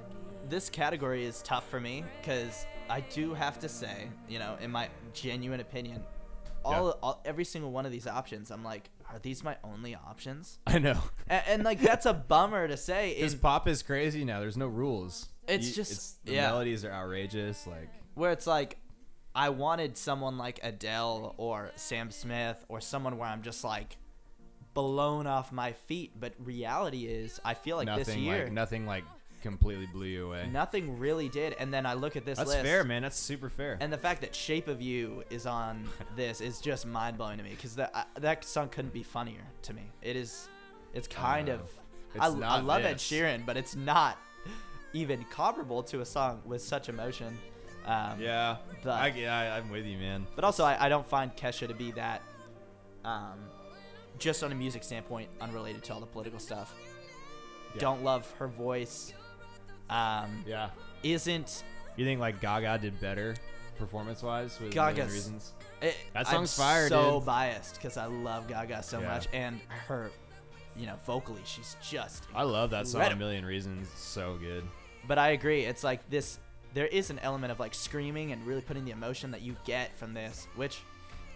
this category is tough for me because I do have to say, you know, in my genuine opinion, all, Yeah. all every single one of these options, I'm like, are these my only options? I know. And, and like that's a bummer to say. Because pop is crazy now. There's no rules. It's You- just- the yeah. melodies are outrageous. Like where it's like I wanted someone like Adele or Sam Smith or someone where I'm just like blown off my feet. But reality is, I feel like this nothing year like nothing like completely blew you away. nothing really did. And then I look at this list. That's list. fair, man. That's super fair. And the fact that "Shape of You" is on this is just mind blowing to me because that uh, that song couldn't be funnier to me. It is, it's kind of. It's I, I love Ed. Sheeran, but it's not even comparable to a song with such emotion. Um, yeah, but- I, yeah, I'm with you, man. But also, I, I don't find Kesha to be that, um, just on a music standpoint, unrelated to all the political stuff. Yeah. Don't love her voice. Um, Yeah, isn't you think like Gaga did better performance-wise with Gaga's- reasons? it, That song's I'm fire, So dude. biased because I love Gaga so Yeah. much, and her, you know, vocally, she's just. I love that song. A million reasons. So good. But I agree. It's like this. There is an element of like screaming and really putting the emotion that you get from this, which,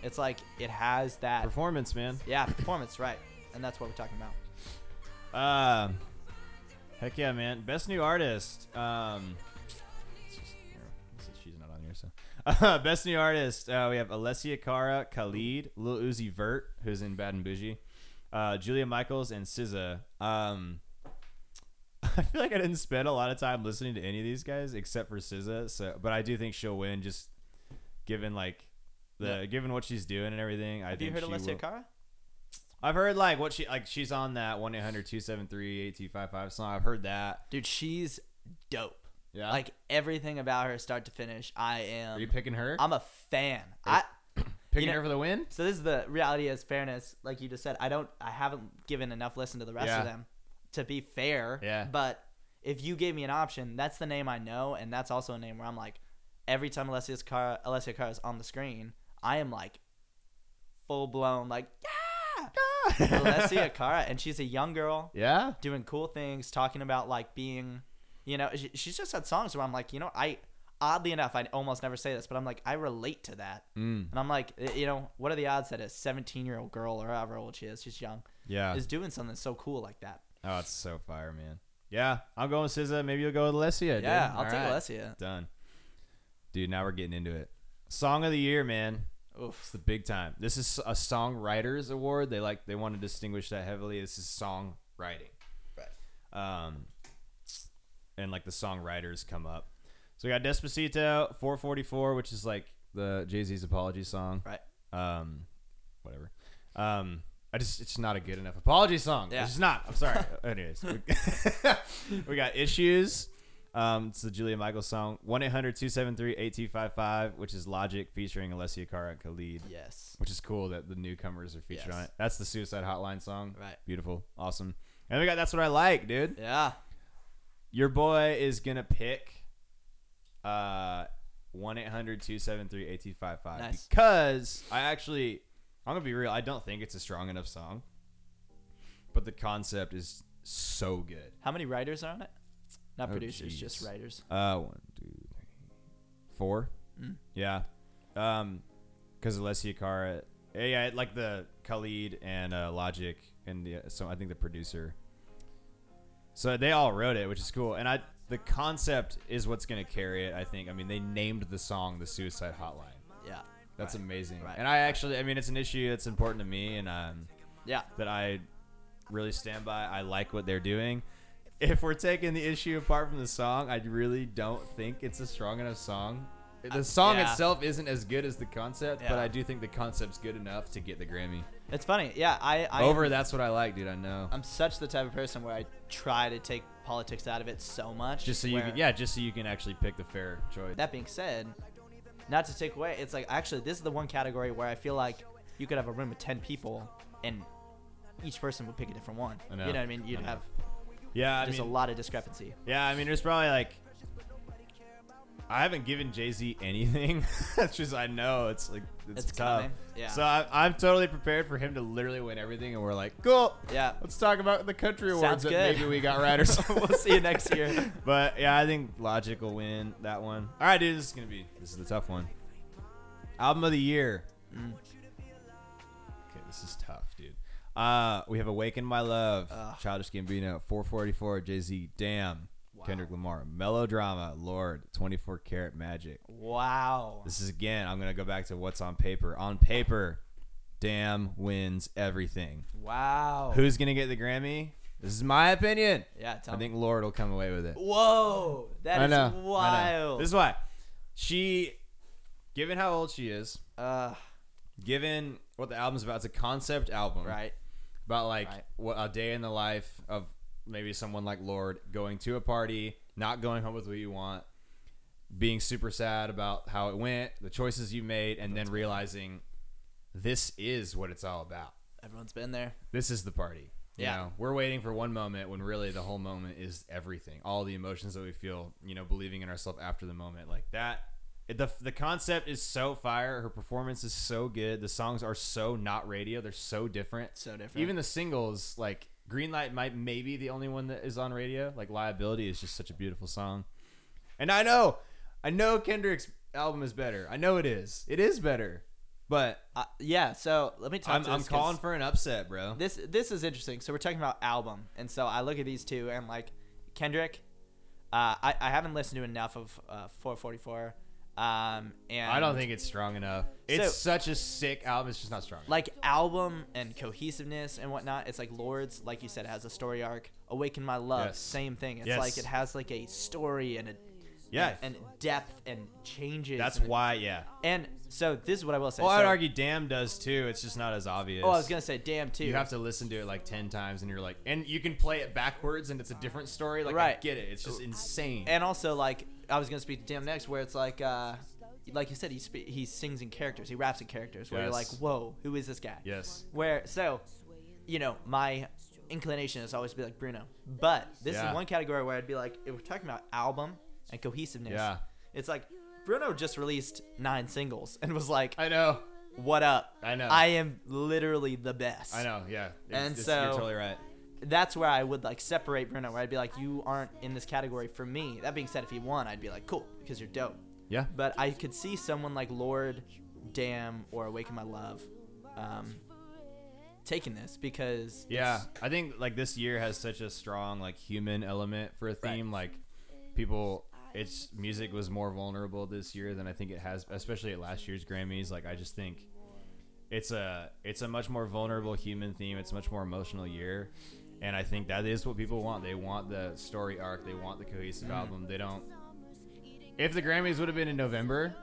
it's like it has that. Performance, man. yeah, performance, right? And that's what we're talking about. Um, heck yeah, man! Best new artist. Um, just, this is- she's not on here, so best new artist. Uh, we have Alessia Cara, Khalid, Lil Uzi Vert, who's in Bad and Bougie, uh, Julia Michaels, and SZA. Um, I feel like I didn't spend a lot of time listening to any of these guys except for SZA. So, but I do think she'll win, just given like the Yeah. given what she's doing and everything. I Have you heard Alessia will- Cara? I've heard like what she like she's on that 1-800-273-8255 song. I've heard that. Dude, she's dope. Yeah. Like everything about her, start to finish, I am. Are you picking her? I'm a fan. I picking you know- her for the win? so this is the reality is fairness. Like you just said, I don't. I haven't given enough listen to the rest Yeah. of them to be fair. Yeah. But if you gave me an option, that's the name I know, and that's also a name where I'm like, every time Alessia Cara, Alessia Cara is on the screen, I am like, full blown like, yeah, Alessia Cara, and she's a young girl. Yeah. doing cool things, talking about like being, you know, she, she's just had songs where I'm like, you know, I oddly enough, I almost never say this, but I'm like, I relate to that, Mm. and I'm like, you know, what are the odds that a 17 year old girl or however old she is, she's young, Yeah. is doing something so cool like that? Oh, it's so fire, man. Yeah, I'm going with SZA. Maybe you'll go with Alessia. yeah, dude. I'll All take right. Alessia. Done. dude. Now we're getting into it. Song of the year, man. It's the big time. This is a songwriters award. They like they want to distinguish that heavily. This is songwriting. Right. Um, and like the songwriters come up. So we got Despacito, 444, which is like the Jay Z's apology song. Right. Um, whatever. Um, I just it's not a good enough apology song. Yeah. It's not. I'm sorry. Anyways, we got issues. Um, it's the Julia Michaels song, 1 800 273 8255, which is Logic featuring Alessia Cara and Khalid, Yes. which is cool that the newcomers are featured Yes. on it. That's the Suicide Hotline song. Right. Beautiful. Awesome. And we got That's What I Like, dude. Yeah. Your boy is going to pick uh 1-800-273-8255 Nice. because I actually I'm going to be real, I don't think it's a strong enough song. But the concept is so good. How many writers are on it? Not Oh, producers, just writers. Uh one, two, three, four. Mm. Yeah. Um cuz Alessia Cara yeah, yeah, like the Khalid and uh, Logic and the so I think the producer. So they all wrote it, which is cool. And I the concept is what's going to carry it, I think. I mean, they named the song the Suicide Hotline. Yeah. That's Right. amazing. Right. And I actually I mean, it's an issue that's important to me and um Yeah. that I really stand by. I like what they're doing. If we're taking the issue apart from the song, I really don't think it's a strong enough song. Uh, the song yeah. itself isn't as good as the concept, but I do think the concept's good enough to get the Grammy. It's funny. Yeah. I. I Over, that's what I like, dude. I know. I'm such the type of person where I try to take politics out of it so much. Just so you can, yeah, just so you can actually pick the fair choice. That being said, not to take away, it's like actually this is the one category where I feel like you could have a room of ten people and each person would pick a different one. I know. You know what I mean? You'd I have yeah, I just mean, a lot of discrepancy. yeah, I mean, there's probably like. I haven't given Jay Z anything. That's just I know it's like it's, It's tough. coming, yeah. So I, I'm totally prepared for him to literally win everything, and we're like, cool. Yeah. Let's talk about the country awards Sounds that good. maybe we got riders. we'll see you next year. But yeah, I think Logic will win that one. All right, dude, this is gonna be this is the tough one. Album of the year. Mm. Okay, this is tough. Uh, we have "Awaken My Love," Ugh. Childish Gambino, 444, Jay Z, Damn, Wow. Kendrick Lamar, Melodrama, Lorde, 24 Karat Magic. Wow. This is again. I'm gonna go back to what's on paper. On paper, Damn wins everything. Wow. Who's gonna get the Grammy? This is my opinion. Yeah. Tell I think Lorde will come away with it. Whoa. That I is know. wild. This is why. She, given how old she is, uh, given what the album's about, it's a concept album. right. About like Right. what a day in the life of maybe someone like Lorde going to a party, not going home with what you want, being super sad about how it went, the choices you made, and then realizing this is what it's all about. Everyone's been there. This is the party. You Yeah. know, we're waiting for one moment when really the whole moment is everything. All the emotions that we feel, you know, believing in ourselves after the moment. Like that the the concept is so fire. Her performance is so good. The songs are so not radio. They're so different. So different. Even the singles like Greenlight might maybe the only one that is on radio. Like Liability is just such a beautiful song. And I know I know Kendrick's album is better. I know it is. It is better. But uh, yeah. So let me talk. I'm, I'm calling for an upset, bro. this this is interesting. So we're talking about album, and so I look at these two, and like Kendrick, uh, I I haven't listened to enough of uh, 444, um, and I don't think it's strong enough. It's So- such a sick album. It's just not strong. enough. like album and cohesiveness and whatnot. It's like Lorde's, like you said, has a story arc. Awaken My Love, Yes. same thing. It's Yes. like it has like a story and a Yeah. and, depth and changes. That's and, why, yeah. And so this is what I will say. Well, I'd argue Damn does too. It's just not as obvious. Oh, I was gonna say, damn too. You have to listen to it like ten times, and you're like, and you can play it backwards, and it's a different story. Like, I get it. It's just insane. and also like I was gonna speak to Damn next, where it's like, uh, like you said, he spe- he sings in characters, he raps in characters, where you're like, Yes. whoa, who is this guy? yes. Where so, you know, my inclination is always to be like Bruno, but this Yeah. is one category where I'd be like, if we're talking about album and cohesiveness, Yeah. it's like Bruno just released nine singles and was like, I know. what up? I know. I am literally the best. I know. Yeah. It's- And it's- so- you're totally right. That's where I would like separate Bruno, where I'd be like, you aren't in this category for me. That being said, if he won, I'd be like, cool, because you're dope. Yeah. But I could see someone like Lorde, Damn, or Awaken My Love um, taking this because Yeah, I think like this year has such a strong like human element for a theme. Like people it's music was more vulnerable this year than I think it has, especially at last year's Grammys. Like I just think it's a it's a much more vulnerable human theme. It's a much more emotional year, and I think that is what people want. They want the story arc. They want the cohesive Mm-hmm. album. They don't. If the Grammys would have been in November,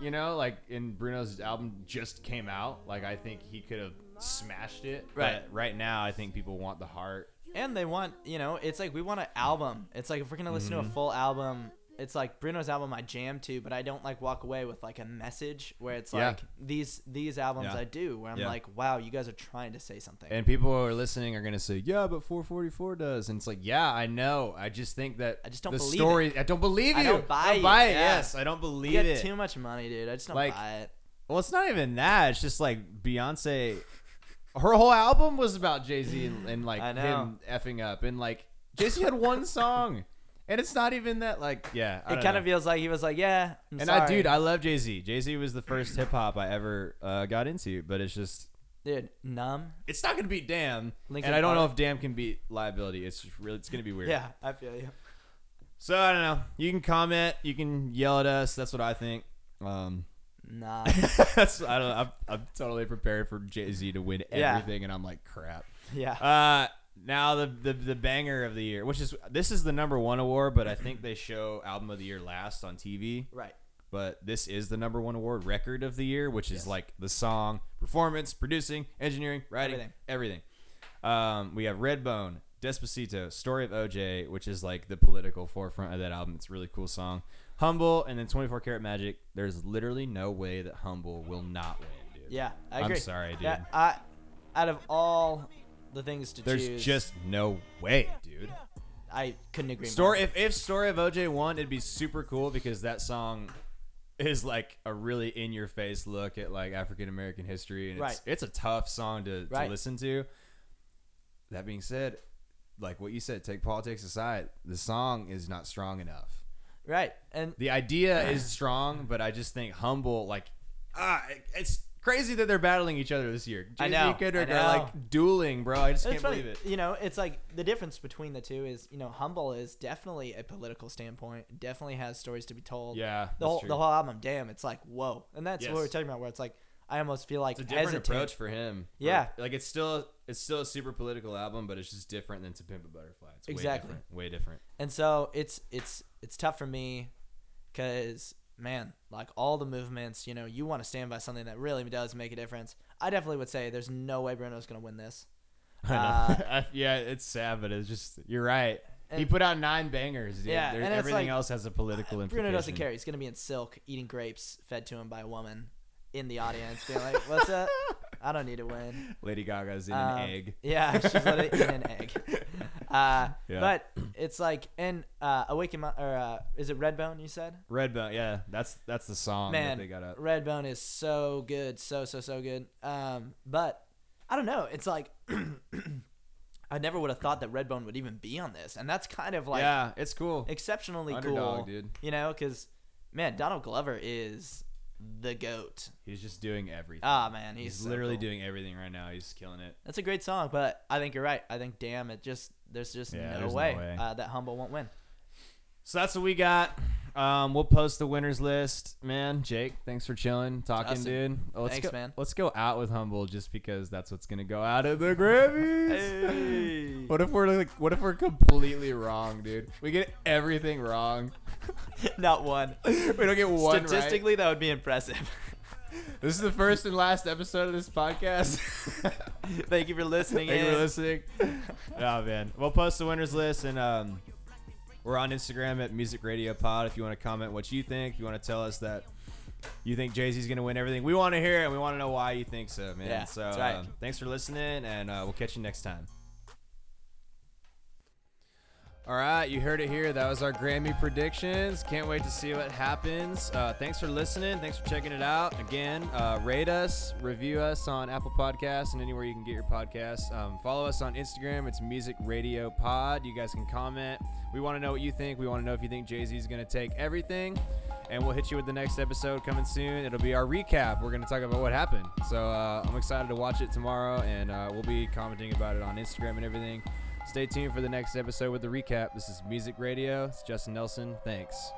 you know, like in Bruno's album just came out, like I think he could have smashed it. Right. But right now, I think people want the heart. And they want, you know, it's like we want an album. It's like if we're gonna listen to a Mhm. full album, it's like Bruno's album I jam to, but I don't like walk away with like a message where it's Yeah. like these these albums Yeah. I do where I'm Yeah. like, wow, you guys are trying to say something. And people who are listening are gonna say, "Yeah, but 444 does," and it's like, "Yeah, I know. I just think that I just don't the believe story. I don't believe you. I don't buy I it, buy it. yeah. Yes, I don't believe you get it. too much money, dude. I just don't Like, buy it. well, it's not even that. It's just like Beyonce. Her whole album was about Jay Z and, and like him effing up, and like Jay Z had one song, and it's not even that. Like, yeah, I It kind of feels like he was like, yeah, I'm And sorry. I, dude, I love Jay Z. Jay Z was the first hip hop I ever uh, got into, but it's just dude, numb. it's not gonna beat Damn, Linkin and I don't know Park. if Damn can beat Liability. It's really, it's gonna be weird. Yeah, I feel you. So I don't know. You can comment. You can yell at us. That's what I think. Um, Nah. that's I don't. know. I'm, I'm totally prepared for Jay Z to win Yeah. everything, and I'm like crap. yeah. Uh, now the, the the banger of the year, which is this is the number one award, but I think they show album of the year last on TV. right. But this is the number one award, record of the year, which is Yes. like the song, performance, producing, engineering, writing, Everything. everything. Um, we have Redbone, Despacito, Story of OJ, which is like the political forefront of that album. It's a really cool song. Humble, and then 24 Karat Magic. There's literally no way that Humble will not win, dude. Yeah, I I'm sorry, dude. Yeah, I, out of all the things to There's choose, just no way, dude. I couldn't agree Story more. if, if Story of OJ won, it'd be super cool because that song is like a really in your face look at like African American history and it's Right. it's a tough song to, to listen to. That being said, like what you said, take politics aside, the song is not strong enough. Right, and The idea is strong, but I just think humble like ah it- it's crazy that they're battling each other this year. I Jay-Z know, and Kendrick I are like dueling, bro. I just it's can't funny. believe it. You know, it's like the difference between the two is, you know, humble is definitely a political standpoint. Definitely has stories to be told. Yeah, the whole true. the whole album, damn, it's like whoa, and that's what we're talking about. Where it's like I almost feel like It's a different hesitant. approach for him. Yeah. like it's still it's still a super political album, but it's just different than To Pimp a Butterfly. It's Exactly. way different. Way different. And so it's it's it's tough for me because man, like all the movements, you know, you want to stand by something that really does make a difference. I definitely would say there's no way Bruno's gonna win this. Uh, yeah, it's sad, but it's just you're right. he put out nine bangers. Dude. Yeah, and everything like- else has a political Bruno doesn't care. He's gonna be in silk, eating grapes fed to him by a woman in the audience, being like, "What's up? I don't need to win." Lady Gaga's in Um, an egg. Yeah, she's in an egg. Uh, Yeah. But it's like, in uh, Awaken, Mo- or uh, is it Redbone? You said. Redbone, yeah, that's that's the song Man, that they got up. Redbone is so good, so so so good. Um, but I don't know. It's like I never would have thought that Redbone would even be on this, and that's kind of like yeah, it's cool. exceptionally Underdog, cool, dude. You know, because man, Donald Glover is the goat. He's just doing everything. Ah man, he's he's, so literally cool. doing everything right now. He's killing it. That's a great song, but I think you're right. I think damn, it just there's just Yeah, no, there's no way, way. Uh, that humble won't win. So that's what we got. Um, we'll post the winners list, man. Jake, thanks for chilling, talking, dude. Let's thanks, go, man. Let's go out with humble, just because that's what's gonna go out of the Grammys. What if we're like, what if we're completely wrong, dude? We get everything wrong. Not one. we don't get one right. Statistically, that would be impressive. This is the first and last episode of this podcast. Thank you for listening. Thank you for listening. oh man, we'll post the winners list and um, we're on Instagram at Music Radio Pod. If you want to comment what you think, if you want to tell us that you think Jay Z's gonna win everything, we want to hear it. and We want to know why you think so, man. Yeah, so that's right. um, thanks for listening, and uh, we'll catch you next time. All right, you heard it here. That was our Grammy predictions. Can't wait to see what happens. Uh, thanks for listening. Thanks for checking it out. Again, uh, rate us, review us on Apple Podcasts and anywhere you can get your podcasts. Um, follow us on Instagram. It's Music Radio Pod. You guys can comment. We want to know what you think. We want to know if you think Jay Z is going to take everything. And we'll hit you with the next episode coming soon. It'll be our recap. We're going to talk about what happened. So uh, I'm excited to watch it tomorrow, and uh, we'll be commenting about it on Instagram and everything. Stay tuned for the next episode with the recap. This is Music Radio. It's Justin Nelson. Thanks.